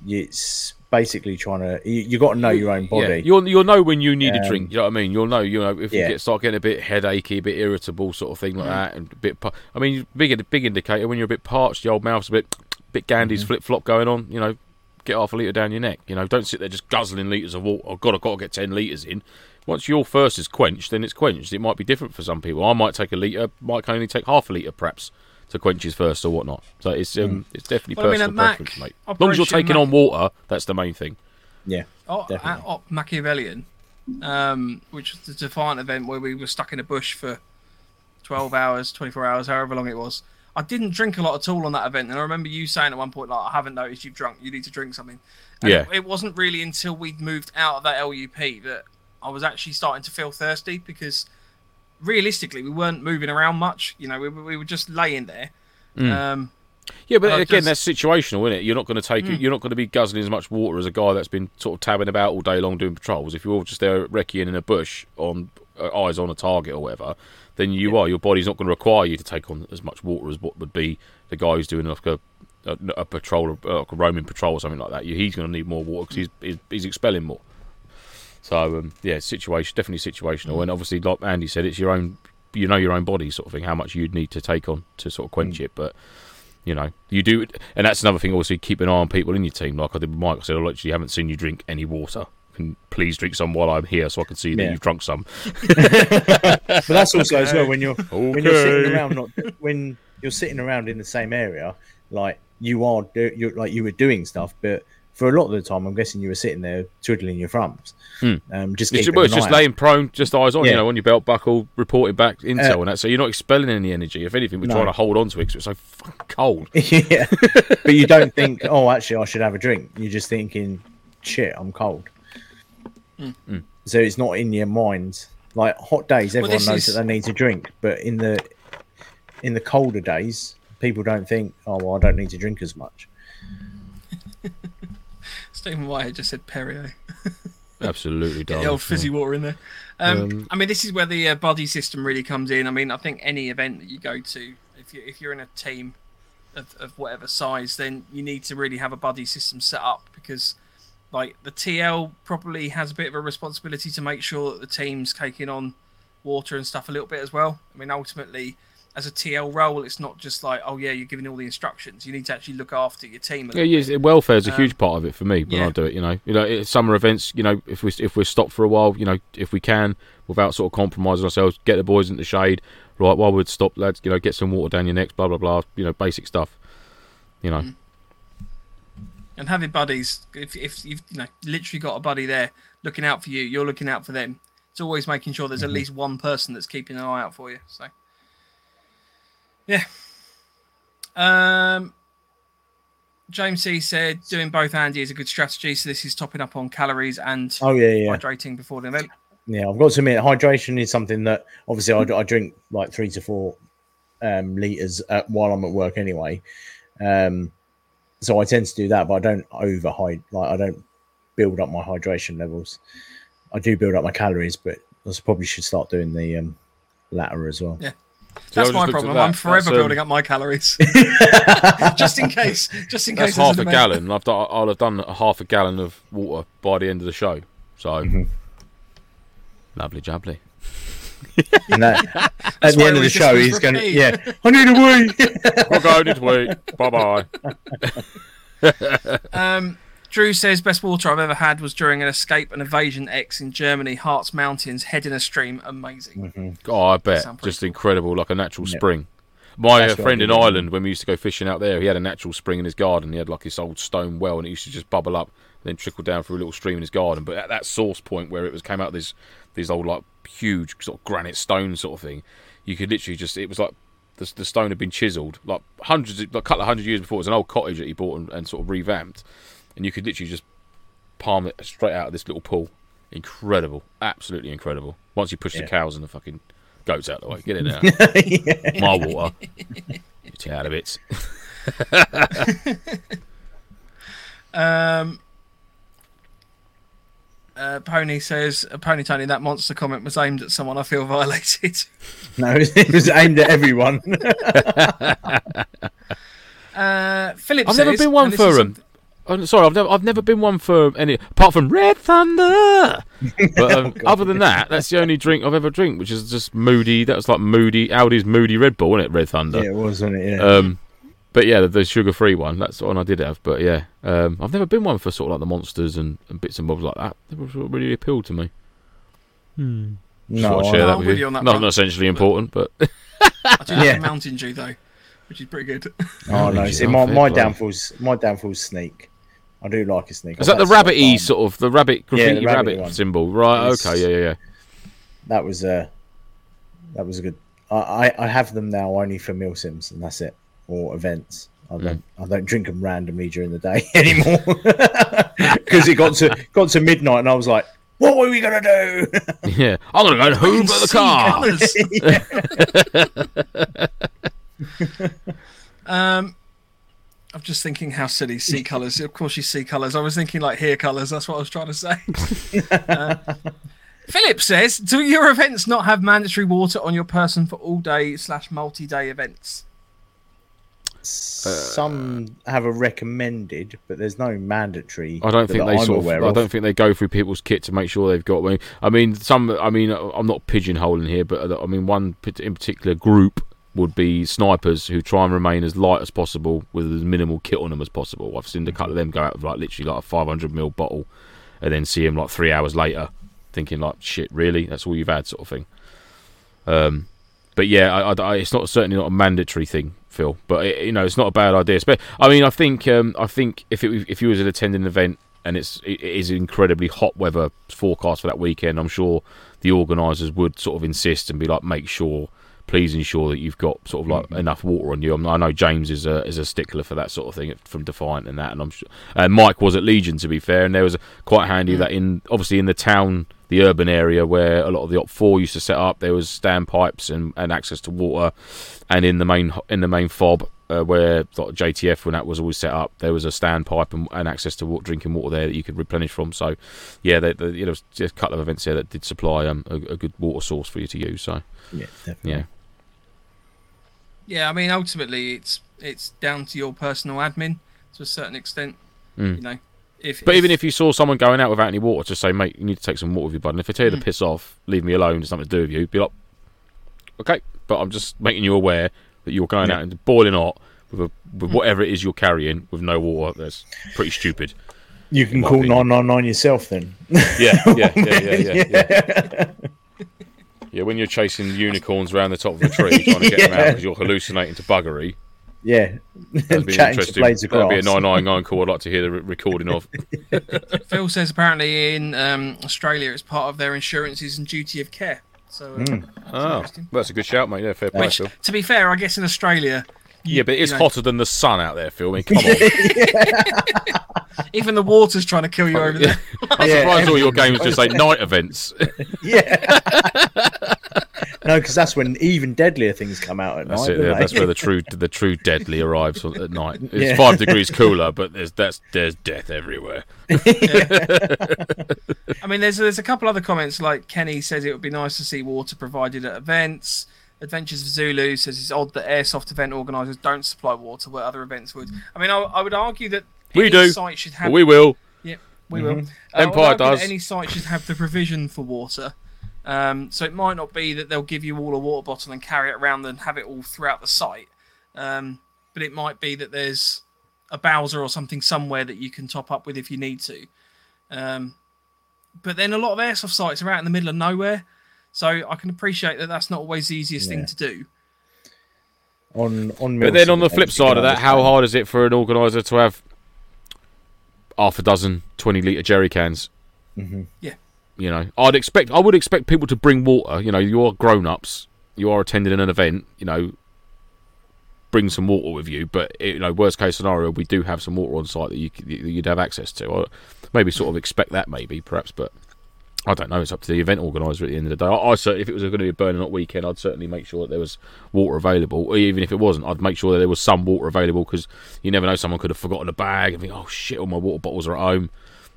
It's basically trying to you, you got to know your own Yeah, body. you'll you'll know when you need a Um, drink. You know what I mean? You'll know. You know if you Yeah. get start getting a bit headachy, a bit irritable, sort of thing Mm. like that, and a bit. I mean, big big indicator when you're a bit parched, your old mouth's a bit bit Gandhi's Mm-hmm. flip flop going on. You know, get half a liter down your neck. You know, don't sit there just guzzling liters of water. Oh God, I've got to get ten liters in. Once your thirst is quenched, then it's quenched. It might be different for some people. I might take a liter. Mike can only take half a liter, perhaps, to quench his thirst or whatnot. So it's Mm. um, it's definitely Well, I mean, personal Mac, preference, mate. As long as you're taking Mac- on water, that's the main thing. yeah, Oh, Definitely. at Op Machiavellian, um, which was the Defiant event where we were stuck in a bush for 12 hours, 24 hours, however long it was. I didn't drink a lot at all on that event, and I remember you saying at one point, like, I haven't noticed you've drunk, you need to drink something. And Yeah. It, it wasn't really until we'd moved out of that LUP that I was actually starting to feel thirsty because realistically we weren't moving around much. You know, we, were- we were just laying there. Mm. Um, Yeah, but again, just- that's situational, isn't it? You're not going to take Mm. you're not going to be guzzling as much water as a guy that's been sort of tabbing about all day long doing patrols. If you're all just there recceing in a bush on uh, eyes on a target or whatever, then you are your body's not going to require you to take on as much water as what would be the guy who's doing like a a, a patrol, uh, like a roaming patrol or something like that. He's going to need more water because he's, he's he's expelling more. So um, yeah, situation definitely situational, and obviously, like Andy said, it's your own. You know your own body, sort of thing. How much you'd need to take on to sort of quench it, but you know you do, and that's another thing. Obviously, keep an eye on people in your team. Like I did with Mike, I said, I literally haven't seen you drink any water. Can please drink some while I'm here, so I can see that Yeah. you've drunk some. But that's also as well when you're when you're sitting around not when you're sitting around in the same area, like you are do, you're like you were doing stuff, but for a lot of the time, I'm guessing you were sitting there twiddling your thumbs, Hmm. um, just It's, keeping well, it's just laying prone, just eyes on, you know, on your belt buckle, reporting back intel Uh, and that. So you're not expelling any energy. If anything, we're No. trying to hold on to it because it's so fucking cold. yeah, but you don't think, oh, actually, I should have a drink. You're just thinking, shit, I'm cold. Mm. So it's not in your mind. Like hot days, everyone this knows is- that they need to drink, but in the in the colder days, people don't think, oh, well, I don't need to drink as much. Stephen White just said Perrier. Absolutely, Get darling. the old fizzy water in there. Um, Um, I mean, this is where the uh, buddy system really comes in. I mean, I think any event that you go to, if you if you're in a team of, of whatever size, then you need to really have a buddy system set up because, like, the TL probably has a bit of a responsibility to make sure that the team's taking on water and stuff a little bit as well. I mean, ultimately, as a TL role, it's not just like, oh yeah, you're giving all the instructions. You need to actually look after your team. A Yeah, yes, welfare is a Um, huge part of it for me when I yeah. do it. You know, you know, summer events. You know, if we if we're stopped for a while, you know, if we can, without sort of compromising ourselves, get the boys into the shade. Right, while we'd stop, lads, you know, get some water down your necks, blah blah blah. You know, basic stuff. You know, Mm. and having buddies if, if you've you know literally got a buddy there looking out for you you're looking out for them it's always making sure there's at least one person that's keeping an eye out for you so yeah um james c said doing both andy is a good strategy so this is topping up on calories and Oh yeah, yeah. hydrating before the event Yeah, I've got to admit, hydration is something that obviously I, I drink like three to four um, liters uh, while I'm at work anyway. Um, so I tend to do that, but I don't over hide like I don't build up my hydration levels. I do build up my calories, but I probably should start doing the um, latter as well. Yeah. See, I that's my problem that. i'm forever That's, um, building up my calories just in case just in case That's there's half a event. gallon. I've done, I'll have done a half a gallon of water by the end of the show. So, Mhm. lovely jubbly. And that, at the end of the show, he's going to yeah. I need a wee. We're going into week. Bye bye. Um, Drew says best water I've ever had was during an escape and evasion X in Germany, Harz Mountains, head in a stream, amazing. Mhm. Oh, I bet. Just cool. incredible, like a natural Yeah. spring. My uh, friend in. Ireland, when we used to go fishing out there, he had a natural spring in his garden. He had like this old stone well, and it used to just bubble up, then trickle down through a little stream in his garden. But at that source point where it was came out of this these old like huge sort of granite stone sort of thing, you could literally just it was like the, the stone had been chiseled like hundreds, like a couple of hundred years before. It was an old cottage that he bought and, and sort of revamped, and you could literally just palm it straight out of this little pool. Incredible, absolutely incredible. Once you push Yeah. the cows and the fucking goats out of the way, get in there. Yeah. My water. Tear out of it. Um, uh, Pony says, uh, Pony Tony, that monster comment was aimed at someone I feel violated. No, it was aimed at everyone. Uh, Philip I've says, never been one for is 'em. Oh, sorry, I've never, I've never been one for any apart from Red Thunder. But um, other than that, that's the only drink I've ever drank, which is just Moody. That was like Moody Aldi's Moody Red Bull, wasn't it? Red Thunder. yeah, it was, wasn't it? Yeah. Um, but yeah, the, the sugar-free one. That's the one I did have. But yeah, um, I've never been one for sort of like the monsters and, and bits and bobs like that. They were really appealed to me. Just no, I'd I- share that I'm with with you. you on that not, front. not essentially important, but I do Yeah. Mountain Dew though, which is pretty good. Oh no! See, my, my play. downfall's my downfall's sneak. I do like a sneak. is that the had rabbity Scott sort of the rabbit graffiti rabbity rabbit one. symbol? Right. It's- Okay. Yeah. Yeah. Yeah. That was a that was a good. I, I I have them now only for milsims and that's it or events. I Mm. don't I don't drink them randomly during the day anymore because it got to got to midnight and I was like, What were we gonna do? Yeah, I'm gonna go and hoover the car. um, I'm just thinking how silly sea colours. Of course, you see colours. I was thinking like hair colours. That's what I was trying to say. Uh, Philip says, "Do your events not have mandatory water on your person for all day slash multi day events?" Some have a recommended, but there's no mandatory. I don't that think they I'm sort of. aware I don't think they go through people's kit to make sure they've got. I mean, I mean, some. I mean, I'm not pigeonholing here, but uh, I mean, one in particular group would be snipers who try and remain as light as possible with as minimal kit on them as possible. I've seen a couple of them go out with like literally like a 500 ml bottle, and then see them like three hours later, thinking like, "Shit, really? That's all you've had?" sort of thing. Um, but yeah, I, I- it's not certainly not a mandatory thing, Phil. But it, you know, it's not a bad idea. But I mean, I think um, I think if it, if you was attending an event and it's it is incredibly hot weather forecast for that weekend, I'm sure the organisers would sort of insist and be like, make sure, please ensure that you've got sort of like enough water on you. I, I know James is a is a stickler for that sort of thing from Defiant and that, and I'm sure uh, Mike was at Legion to be fair, and there was quite handy that in obviously in the town. The urban area where a lot of the OpFor used to set up, there was standpipes and, and access to water, and in the main in the main fob uh, where like, JTF when that was always set up, there was a standpipe and, and access to water, drinking water there that you could replenish from. So, yeah, there, there, you know, just a couple of events there that did supply um, a, a good water source for you to use. So, Yeah, definitely. yeah, Yeah, I mean, ultimately, it's it's down to your personal admin to a certain extent. Mm. You know, if But even if you saw someone going out without any water, just say, mate, you need to take some water with you, bud. And if they tell you to Mm. piss off, leave me alone, there's nothing to do with you, be like, okay, but I'm just making you aware that you're going Yeah. out and boiling hot with, a, with whatever it is you're carrying with no water. That's pretty stupid. You can call 999 yourself then. Yeah, yeah, yeah, yeah, yeah. yeah. Yeah, when you're chasing unicorns around the top of a tree trying to get them out because you're hallucinating to buggery, Yeah. that'd be Chatting interesting. That'd be a 999 call I'd like to hear the re- recording of. Phil says apparently in um, Australia it's part of their insurances and duty of care. So, uh, Mm. Oh, interesting. that's a good shout, mate. Yeah, fair play, which, Phil. to be fair, I guess in Australia, Yeah, but it's you know- hotter than the sun out there, Phil. I mean, come on. even the water's trying to kill you over there. I'm Yeah, surprised all your everything's games just say night events. Yeah. no, because that's when even deadlier things come out at That's night. it. Yeah, that's where the true the true deadly arrives at night. It's Yeah. five degrees cooler, but there's that's there's death everywhere. I mean, there's there's a couple other comments like Kenny says it would be nice to see water provided at events. Adventures of Zulu says it's odd that airsoft event organisers don't supply water where other events would. I mean, I, I would argue that We any do. site should But have we will. We will. Uh, Empire I would argue that does. Any site should have the provision for water. Um, so it might not be that they'll give you all a water bottle and carry it around and have it all throughout the site. Um, but it might be that there's a Bowser or something somewhere that you can top up with if you need to. Um, but then a lot of airsoft sites are out in the middle of nowhere. So I can appreciate that that's not always the easiest Yeah. thing to do. on on. But then on the flip side of that, how hard is it for an organizer to have half a dozen 20 litre jerry cans? Mhm. Yeah. You know, I'd expect, I would expect people to bring water. You know, you're grown ups, you are attending an event, you know, bring some water with you. But, you know, worst case scenario, we do have some water on site that you, c- that you'd have access to. Or maybe sort of expect that, maybe, perhaps, but. I don't know. It's up to the event organizer at the end of the day. I, I certainly, if it was going to be a burning hot weekend, I'd certainly make sure that there was water available. Or even if it wasn't, I'd make sure that there was some water available because you never know. Someone could have forgotten a bag and think, "Oh shit, all my water bottles are at home."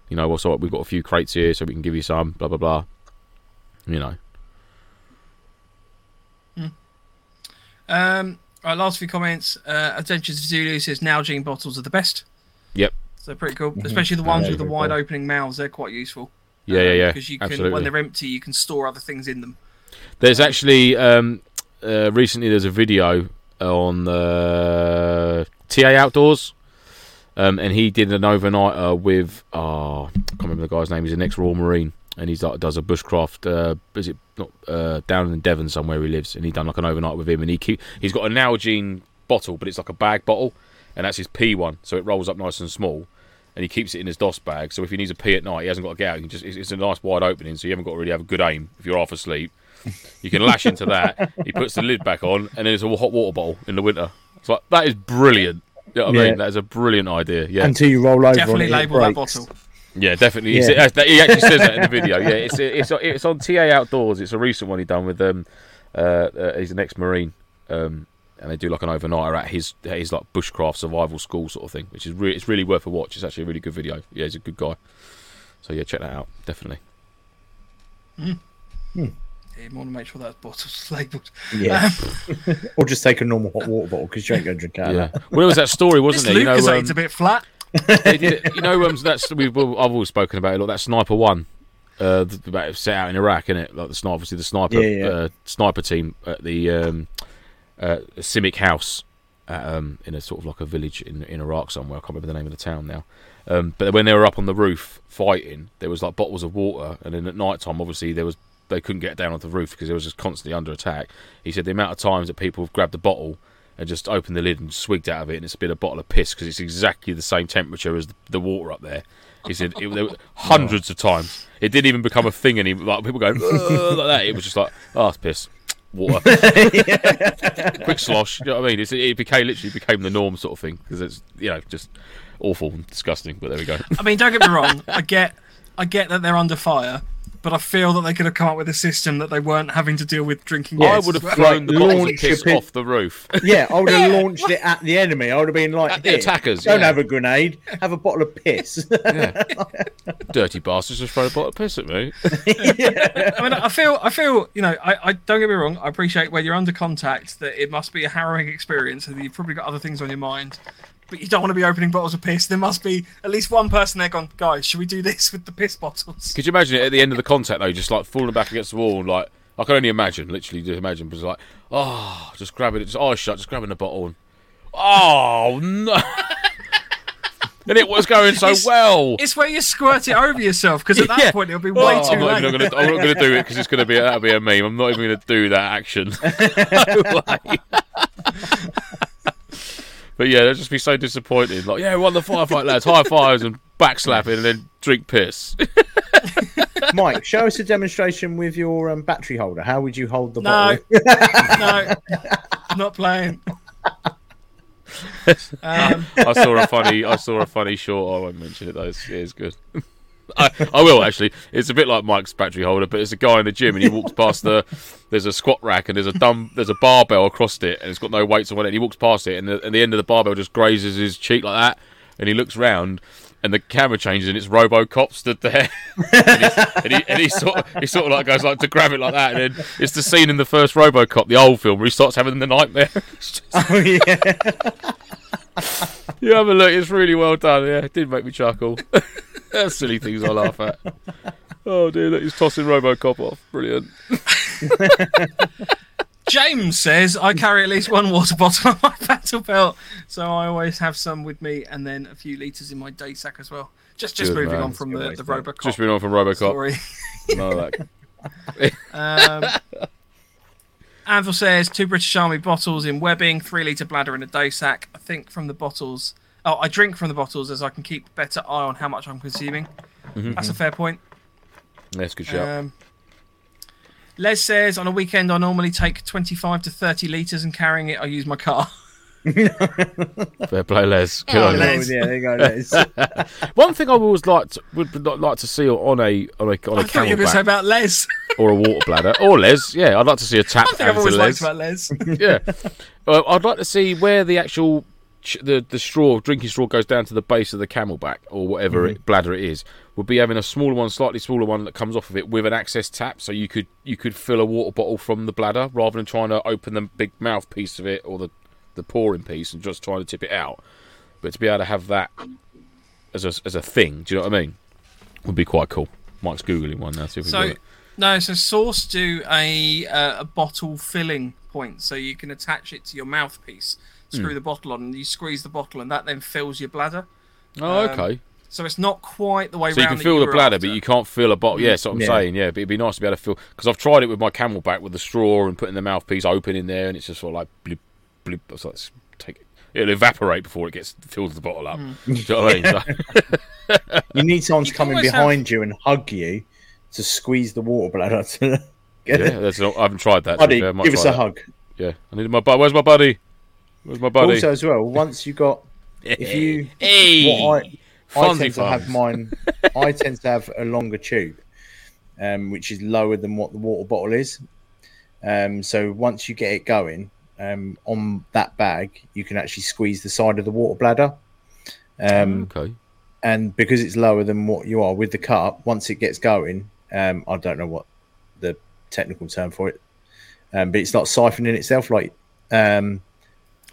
You know, well, so we've got a few crates here, so we can give you some. Blah blah blah. You know, Um, right, last few comments. Uh, Adventures of Zulu says Nalgene bottles are the best. Yep. So pretty cool, Mhm. especially the ones Yeah, with the wide cool. opening mouths. They're quite useful. Yeah, yeah, yeah. Because you can, absolutely. when they're empty, you can store other things in them. There's actually um, uh, recently there's a video on uh, TA Outdoors, um, and he did an overnighter with oh, I can't remember the guy's name. He's an ex-Royal Marine, and he's like does a bushcraft. Uh, is it not uh, down in Devon somewhere he lives? And he done like an overnight with him, and he keep he's got a Nalgene bottle, but it's like a bag bottle, and that's his P one, so it rolls up nice and small. And he keeps it in his DOS bag, so if he needs a pee at night, he hasn't got to get out. He can just it's, it's a nice wide opening, so you haven't got to really have a good aim if you're half asleep. You can lash into that. He puts the lid back on, and then there's a hot water bottle in the winter. It's like that is brilliant. You know what I Yeah. mean? That is a brilliant idea. Yeah, Until you roll over Definitely on it, it label that bottle. Yeah, definitely. Yeah. that- he actually says that in the video. Yeah, it's it's it's on TA Outdoors. It's a recent one he done with um, uh, uh he's an ex-marine, um, and they do like an overnighter at his his like bushcraft survival school sort of thing, which is really it's really worth a watch. It's actually a really good video. Yeah, he's a good guy. So yeah, check that out definitely. Yeah, you want to make sure that bottle's labelled. Yeah. or just take a normal hot water bottle because you ain't going to drink out Yeah. of that. Well, there was that story, wasn't there? You know, Lucozade's um, a bit flat. they did it, you know, um, that's we've I've always spoken about it. Like that sniper one, uh, about set out in Iraq, isn't it? Like the sniper, obviously the sniper, Yeah, yeah. Uh, sniper team at the um, uh, CIMIC House, um, in a sort of like a village in in Iraq somewhere. I can't remember the name of the town now. Um, but when they were up on the roof fighting, there was like bottles of water, and then at night time, obviously there was they couldn't get down off the roof because it was just constantly under attack. He said the amount of times that people have grabbed a bottle and just opened the lid and swigged out of it, and it's been a bottle of piss because it's exactly the same temperature as the, the water up there. He said it, there were hundreds of times. It didn't even become a thing anymore. Like people going like that. It was just like, oh, it's piss, water, quick slosh. You know what I mean? It's, it became literally became the norm sort of thing because it's you know just awful and disgusting. But there we go. I mean, don't get me wrong. I get, I get that they're under fire, but I feel that they could have come up with a system that they weren't having to deal with drinking. Yeah, I would have well. thrown the Like, of piss a off the roof. Yeah, I would have launched it at the enemy. I would have been like, At the attackers, Don't yeah. have a grenade. Have a bottle of piss. Yeah. Dirty bastards just throw a bottle of piss at me. yeah. I mean, I feel, I feel, you know, I, I don't get me wrong. I appreciate when you're under contact that it must be a harrowing experience, and you've probably got other things on your mind. But you don't want to be opening bottles of piss. There must be at least one person there gone, guys. Should we do this with the piss bottles? Could you imagine it at the end of the contact though, just like falling back against the wall and like I can only imagine, literally just imagine, but it's like, oh, just grabbing it, just eyes shut, just grabbing the bottle and oh no. and it was going so It's- well. It's where you squirt it over yourself because at that Yeah. point it'll be oh, way Oh, too I'm not late. gonna, I'm not going to do it because it's going to be that'll be a meme. I'm not even going to do that action. no way. But yeah, they'll just be so disappointed. Like, yeah, we won the firefight, lads. High fives and backslapping, and then drink piss. Mike, show us a demonstration with your um, battery holder. How would you hold the No, bottle? no, I'm not playing. Um, I saw a funny, I saw a funny short. I won't mention it though. It's, it is good. I, I will actually. It's a bit like Mike's battery holder, but it's a guy in the gym and he walks past the. There's a squat rack and there's a dumb. There's a barbell across it and it's got no weights on it. And he walks past it and the, and the end of the barbell just grazes his cheek like that. And he looks round and the camera changes and it's RoboCop stood there. and, he, and, he, and he sort of, he sort of like goes like to grab it like that. And then it's the scene in the first RoboCop, the old film, where he starts having the nightmare. Just- Oh, yeah. you have a look. It's really well done. Yeah, it did make me chuckle. That's silly things I laugh at. Oh dear, look, he's tossing RoboCop off. Brilliant. James says I carry at least one water bottle on my battle belt, so I always have some with me, and then a few liters in my day sack as well. Just just Good moving man. on from the the. Robocop Just been on from RoboCop. story. No, that. Um, Anvil says two British Army bottles in webbing, three litre bladder in a day sack. I think from the bottles. Oh, I drink from the bottles as I can keep better eye on how much I'm consuming. That's a fair point. That's a good shout. Um, Les says on a weekend I normally take 25 to 30 litres and carrying it I use my car. Fair play, Les. Good on. Les. yeah, there you go. Les. One thing I always like to, would like to see on a on a on I a thought you were going to say about Les. or a water bladder or Les. Yeah, I'd like to see a tap I think I've hand to always liked about Les. yeah. Uh, I'd like to see where the actual ch- the the straw drinking straw goes down to the base of the CamelBak or whatever it, bladder it is. Would be having a smaller one, slightly smaller one that comes off of it with an access tap, so you could you could fill a water bottle from the bladder rather than trying to open the big mouthpiece of it or the the pouring piece and just trying to tip it out. But to be able to have that as a as a thing, do you know what I mean? Would be quite cool. Mike's googling one now. See if we So got it. no, so Source do a uh, a bottle filling point, so you can attach it to your mouthpiece, Screw the bottle on, and you squeeze the bottle, and that then fills your bladder. Oh, um, okay. So it's not quite the way So you can that fill the bladder, after. but you can't fill a bottle. Yeah, that's what I'm Yeah. saying. Yeah, but it'd be nice to be able to fill because I've tried it with my CamelBak with the straw and putting the mouthpiece open in there, and it's just sort of like blip, blip. So let's take it. It'll evaporate before it gets fills the bottle up. Do you know what I mean? So- You need someone to come in always behind you and hug you to squeeze the water bladder. To yeah, that's not, I haven't tried that. Buddy, fair, I might give us a that. hug. Yeah, I need my. bu- Where's my buddy? My buddy? Also, as well, once you got, if you, hey, what I, I tend to have mine. I tend to have a longer tube, um, which is lower than what the water bottle is. Um, so once you get it going um, on that bag, you can actually squeeze the side of the water bladder. Um, Okay. and because it's lower than what you are with the cup, once it gets going, um, I don't know what the technical term for it, um, but it's not siphoning itself like um,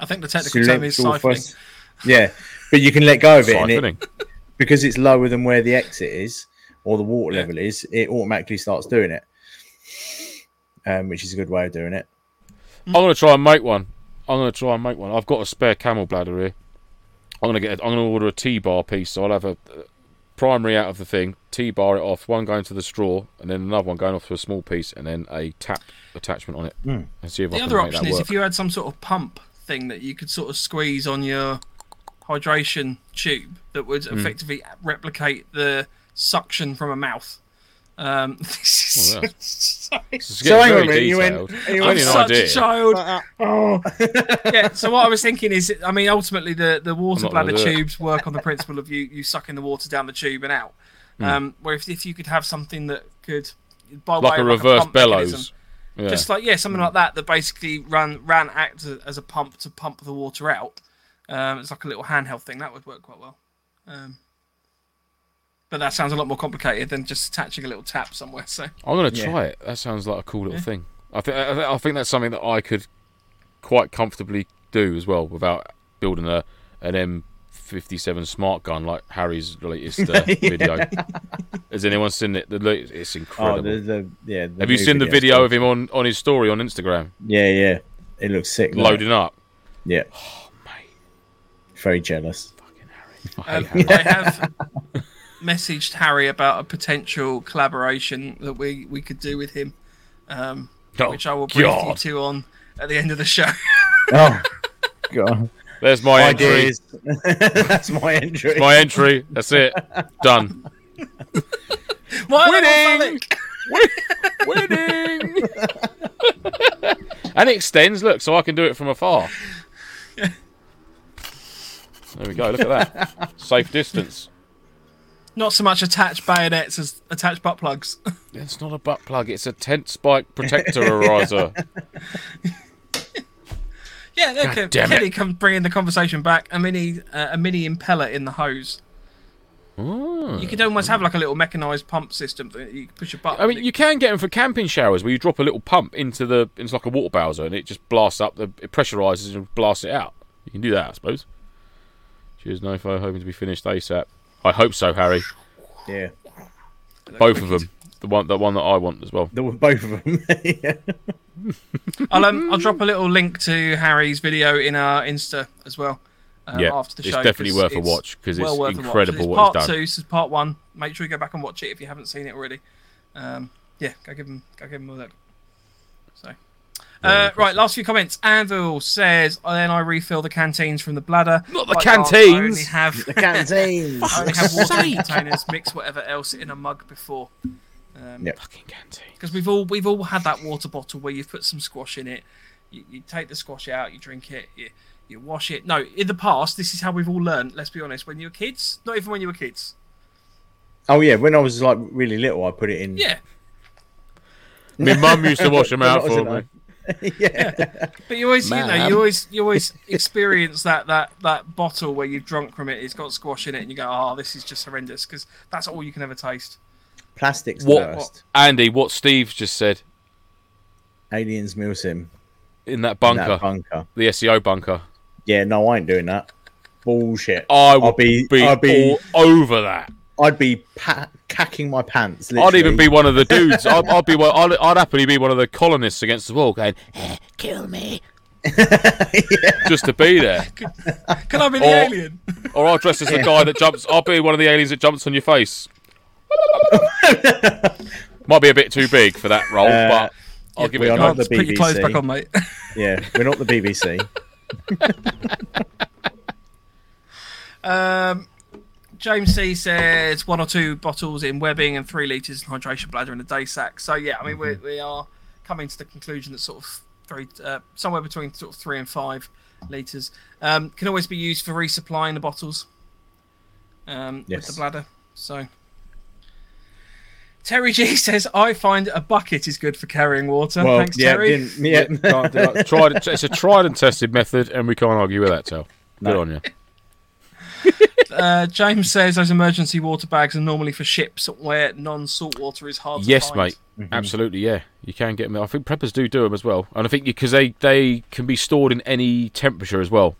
I think the technical term is cylindrical siphoning. first- Yeah, but you can let go of it, and it, because it's lower than where the exit is or the water Yeah. level is, it automatically starts doing it, um, which is a good way of doing it. I'm gonna try and make one. I'm gonna try and make one. I've got a spare camel bladder here. I'm gonna get. I'm gonna order a T-bar piece. So I'll have a uh, primary out of the thing, T-bar it off, one going to the straw, and then another one going off to a small piece, and then a tap attachment on it, Mm. and see if I The can other make option that is work. if you had some sort of pump thing that you could sort of squeeze on your hydration tube that would Hmm. effectively replicate the suction from a mouth. Um, this Oh, is- sorry. This is So hang on a very minute, you went- you Only went such idea. a child. Oh. yeah. So what I was thinking is, I mean, ultimately the the water bladder do it. tubes work on the principle of you you sucking the water down the tube and out. Hmm. Um, where if, if you could have something that could, by like way a of reverse pump mechanism, bellows. Yeah. just like yeah, something like that that basically ran ran act as, as a pump to pump the water out. Um, it's like a little handheld thing that would work quite well. Um, but that sounds a lot more complicated than just attaching a little tap somewhere. So I'm gonna Yeah. try it. That sounds like a cool little Yeah. thing. I think I, I think that's something that I could quite comfortably do as well without building a an M57 smart gun like Harry's latest uh, video. Has anyone seen it? The, latest- it's Oh, incredible. the, the yeah. the Have you seen the video cool. of him on, on his story on Instagram Yeah, yeah. It looks sick. doesn't it? loading up? Yeah, Oh, mate, very jealous. fucking Harry. I um. I have messaged Harry about a potential collaboration that we we could do with him, um, Oh, which I will brief you God. to on at the end of the show. Oh, God. There's my entry. That's my entry. My entry. That's it. Done. Why Winning! Winning. and it extends. Look, so I can do it from afar. There we go. Look at that. Safe distance. Not so much attached bayonets as attached butt plugs. It's not a butt plug. It's a tent spike protectorizer. Yeah, look, God damn Kenny it. comes bringing the conversation back. A mini, uh, a mini impeller in the hose. Oh. You could almost have like a little mechanized pump system that you push a button. I mean, you can get them for camping showers where you drop a little pump into the into like a water bowser and it just blasts up the it pressurizes and blasts it out. You can do that, I suppose. Cheers, NoFo. Hoping to be finished ASAP. I hope so, Harry. Yeah, Both of them. The one, the one that I want as well. there were both of them. yeah. I'll um, I'll drop a little link to Harry's video in our Insta as well. Um, Yeah, after the it's show, definitely 'cause worth a it's watch, 'cause it's well worth a watch. incredible It's what part he's done. two. This is part one. Make sure you go back and watch it if you haven't seen it already. Um, yeah, go give him go give him a look. So. Uh, right, last few comments. Anvil says, then I refill the canteens from the bladder. Not the Like Mark, I only canteens! have The canteens. I only have water in containers, mix whatever else in a mug before. Um, Yeah. Fucking canteen. because we've all we've all had that water bottle where you've put some squash in it. You, you take the squash out, you drink it, you, you wash it. No, in the past, this is how we've all learned. Let's be honest. When you were kids, not even when you were kids. Oh yeah, when I was like really little, I put it in. Yeah, My mum used to wash them out for me. yeah. but you always, you know, you always, you always experience that that that bottle where you've drunk from it. It's got squash in it, and you go, "Oh, this is just horrendous," because that's all you can ever taste. Plastic's What- the worst. Andy, what Steve just said Aliens Milsim. in that in bunker, That bunker. the SEO bunker, Yeah, no, I ain't doing that. Bullshit. I I'll would be, be, I'd be, all over that. I'd be pa- cacking my pants. I'd even be one of the dudes. I'd, I'd be. one- I'd, I'd happily be one of the colonists against the wall, going, "Eh, "Kill me," just to be there. Can I be the Or- alien? Or I'll dress as the guy that jumps. I'll be one of the aliens that jumps on your face. Might be a bit too big for that role, Uh, but I'll give we it a are go. not the Put your clothes BBC. back on, mate. Yeah, we're not the BBC. Um, James C says one or two bottles in webbing and three litres in hydration bladder in a day sack. So yeah, I mean we we are coming to the conclusion that sort of very uh, somewhere between sort of three and five litres um, can always be used for resupplying the bottles. um, with the bladder. So. Terry G says, "I find a bucket is good for carrying water." Well, Thanks, yeah, Terry. didn't, yeah. Can't do that. tried, it's a tried and tested method, and we can't argue with that, Tel. Good No. on you. Uh, James says those emergency water bags are normally for ships where non-salt water is hard to Yes, find. mate. Absolutely, yeah. You can get them. I think preppers do do them as well, and I think because they they can be stored in any temperature as well,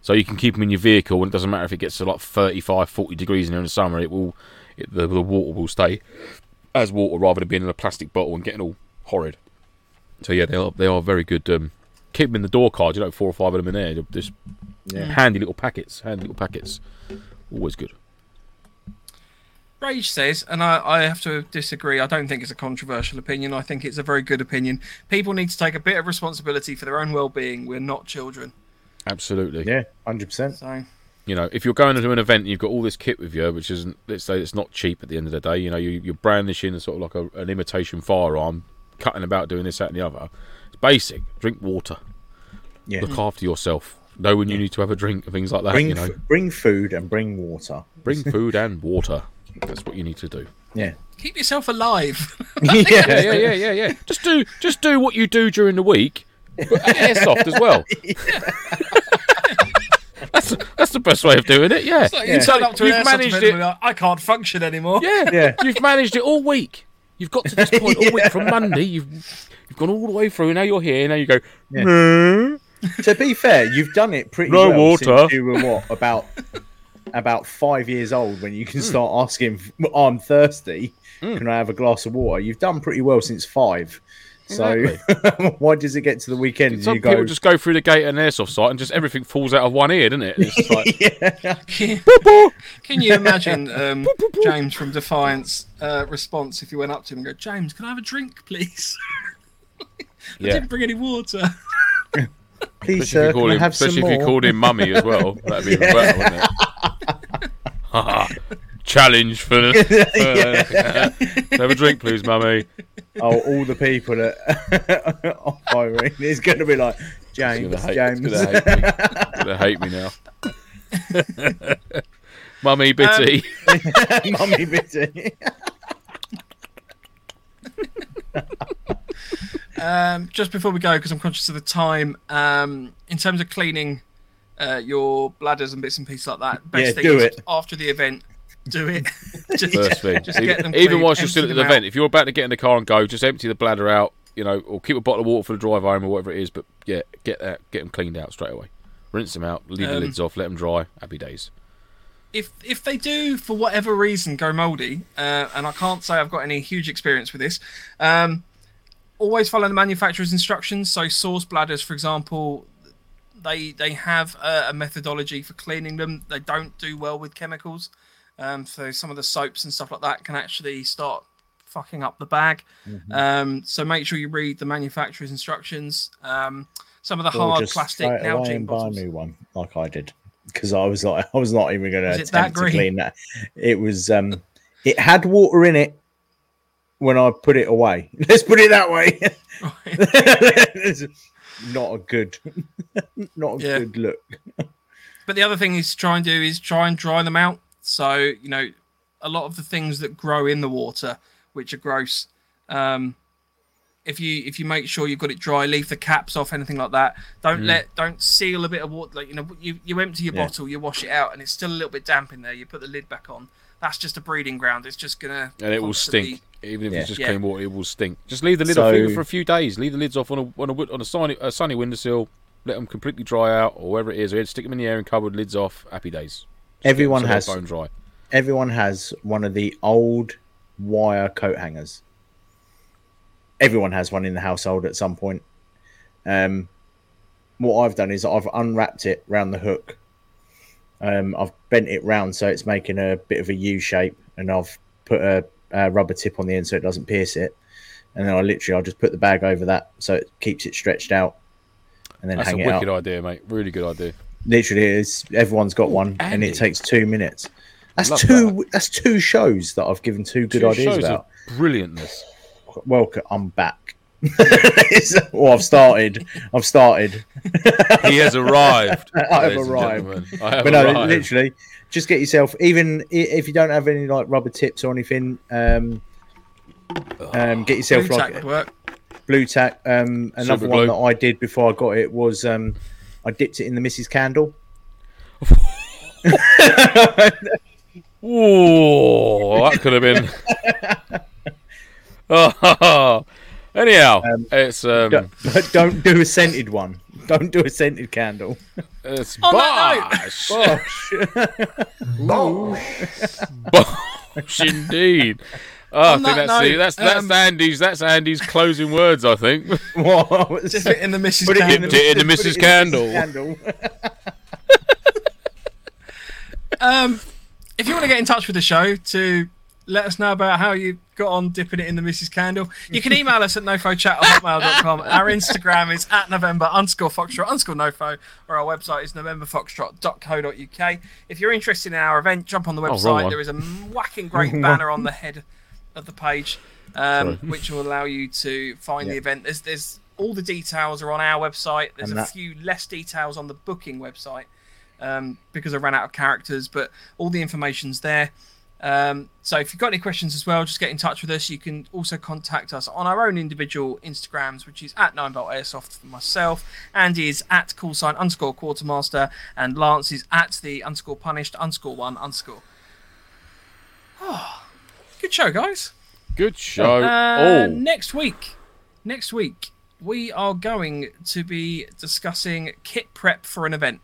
so you can keep them in your vehicle, and it doesn't matter if it gets to like 35, 40 degrees in there in the summer. It will, it, the, the water will stay as water rather than being in a plastic bottle and getting all horrid. So yeah, they are they are very good. Um, keep them in the door card. You know, four or five of them in there. They're Just Yeah. handy little packets. Handy little packets. Always good. Rage says, and I, I have to disagree. I don't think it's a controversial opinion. I think it's a very good opinion. People need to take a bit of responsibility for their own well-being. We're not children, Absolutely. Yeah, hundred percent. so you know, if you're going to an event and you've got all this kit with you, which isn't, let's say it's not cheap at the end of the day, you know, you, you're brandishing a sort of like a, an imitation firearm, cutting about doing this, that, and the other. It's basic. Drink water. Yeah. Look after yourself. Know when you need to have a drink and things like that. Bring you know, f- bring food and bring water. bring food and water. That's what you need to do. Yeah. keep yourself alive. Yeah, yeah, yeah, yeah, yeah. Just do, just do what you do during the week, but at airsoft as well. That's that's the best way of doing it. Yeah. Like you turn up to an You've airsoft managed it. like, I can't function anymore. Yeah, Yeah. You've managed it all week. You've got to this point all week from Monday. You've you've gone all the way through. Now you're here. Now you go. Yeah. To be fair, you've done it pretty No well water. since you were what about about five years old when you can hmm. start asking, "Oh, "I'm thirsty. Hmm. Can I have a glass of water?" You've done pretty well since five. So why does it get to the weekend Some you go? people just go through the gate and an airsoft site and just everything falls out of one ear, doesn't it? It's just like, yeah. Can, can you imagine um, James from Defiance uh, response if you went up to him and go, James, can I have a drink, please? I yeah. didn't bring any water. Please, Especially sir, if you can call I him, have some especially if you more? called him mummy as well. That'd be even better, wouldn't it? Challenge for, for have a drink, please, mummy. Oh, all the people that off Irene is going to be like James, gonna hate, James. gonna hate me. Hate me now. mummy, bitty. Mummy bitty. Um, just before we go, because I'm conscious of the time, um, in terms of cleaning uh, your bladders and bits and pieces like that, best Yeah, thing do is it. after the event. Do it. just, First thing. just even get them even clean, whilst you're still at the them event, if you're about to get in the car and go, just empty the bladder out, you know, or keep a bottle of water for the drive home or whatever it is. But yeah, get that, get them cleaned out straight away. Rinse them out, leave the Um, lids off, let them dry. Happy days. if if they do for whatever reason go mouldy, uh, and I can't say I've got any huge experience with this, um, always follow the manufacturer's instructions. So Source bladders, for example, they they have a, a methodology for cleaning them. They don't do well with chemicals, um, so some of the soaps and stuff like that can actually start fucking up the bag. Um, so make sure you read the manufacturer's instructions. Um, some of the Or hard plastic Nalgene and buy bottles. new one, like I did, because I was like, I was not even going to attempt to clean that. It was, um, it had water in it when I put it away. Let's put it that way. Not a good, not a Yeah. good look. But the other thing is to try and do is try and dry them out. So you know, a lot of the things that grow in the water, which are gross, um, if you if you make sure you've got it dry, leave the caps off, anything like that. Don't let don't seal a bit of water. Like you know, you you empty your Yeah. bottle, you wash it out, and it's still a little bit damp in there. You put the lid back on. That's just a breeding ground. It's just gonna And it will stink. Even if Yeah. it's just Yeah. clean water, it will stink. Just leave the lid So- off for a few days. Leave the lids off on a on a, on a sunny a sunny windowsill. Let them completely dry out, or wherever it is. Or stick them in the air and cupboard, lids off. Happy days. Just get 'em Everyone so has- bone dry. Everyone has one of the old wire coat hangers. Everyone has one in the household at some point. Um, what I've done is I've unwrapped it round the hook. Um, I've bent it round so it's making a bit of a U shape, and I've put a, a rubber tip on the end so it doesn't pierce it. And then I literally I'll just put the bag over that so it keeps it stretched out, and then That's a it wicked idea, mate. Really good idea. Literally, it's everyone's got one, and it takes two minutes. That's Love two. That's two shows that I've given two good Two ideas shows about. brilliantness. Welcome, I'm back. Well, I've started. I've started. He has arrived. I have arrived. I have But no, arrived. literally, just get yourself. Even if you don't have any like rubber tips or anything, um, um, get yourself Blue like tack work. Blu-Tack. Um, another Super one that I did before I got it was um, I dipped it in the Mrs. Candle. Ooh, that could have been. oh, anyhow, Um, it's um, Don't, don't do a scented one. Don't do a scented candle. it's On that Bosh. Gosh. Bosh indeed. Oh, I think that that's the, note, that's that's um, Andy's that's Andy's closing words. I think. What? Dip it in the Mrs. Put it Candle. It in the put Mrs. it Candle. Candle. Um, if you want to get in touch with the show to let us know about how you got on dipping it in the Mrs. Candle, you can email us at nofochat at hotmail.com. Our Instagram is at November underscore Foxtrot underscore nofo, or our website is novemberfoxtrot.co.uk. If you're interested in our event, jump on the Oh, website. one. there is a whacking great banner on the head of the page, um, which will allow you to find the event. There's, there's all the details are on our website. There's And a few less details on the booking website um, because I ran out of characters, but all the information's there. Um, so if you've got any questions as well, just get in touch with us. You can also contact us on our own individual Instagrams, which is at 9volt airsoft for myself. Andy is at call sign underscore quartermaster, and Lance is at the underscore punished underscore one underscore. Oh, good show, guys. Good show. Uh, oh, Next week, next week we are going to be discussing kit prep for an event.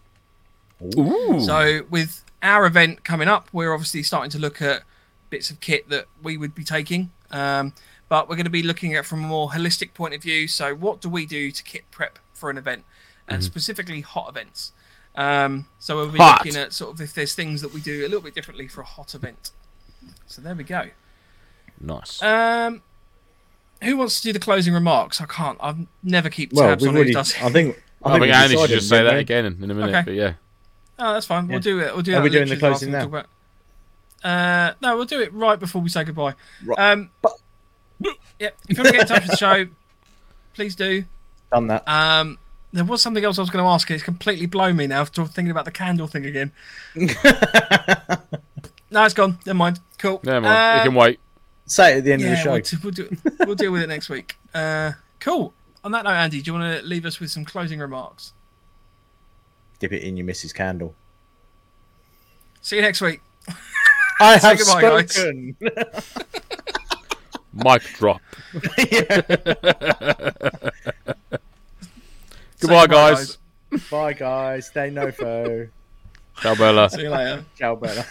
Ooh. So with our event coming up, we're obviously starting to look at bits of kit that we would be taking. Um, but we're going to be looking at from a more holistic point of view. So what do we do to kit prep for an event, and specifically hot events? Um, so we'll be Hot. looking at sort of if there's things that we do a little bit differently for a hot event. So there we go. Nice. Um, who wants to do the closing remarks? I can't. I've never keep tabs we've on who already. does. I think. I think we Andy should just say that we? again in a minute. Okay. But yeah, Oh, that's fine. We'll Yeah. do it. We'll do Are it. we doing literally the closing now? about- Uh, no, we'll do it right before we say goodbye. Right. Um, yeah, if you want to get in touch with the show, please do. Done that. Um, there was something else I was going to ask. and It's completely blown me now. After thinking about the candle thing again. no, it's gone. Never mind. Cool. never mind. Uh, you can wait. Say it at the end yeah, of the show. We'll, t- we'll, do, we'll deal with it next week. Uh, cool. On that note, Andy, do you want to leave us with some closing remarks? Dip it in your Mrs. Candle. See you next week. I have goodbye, spoken. Mic drop. Say Goodbye, guys. Bye, guys. Stay nofo. Ciao, Bella. See you later. Ciao, Bella.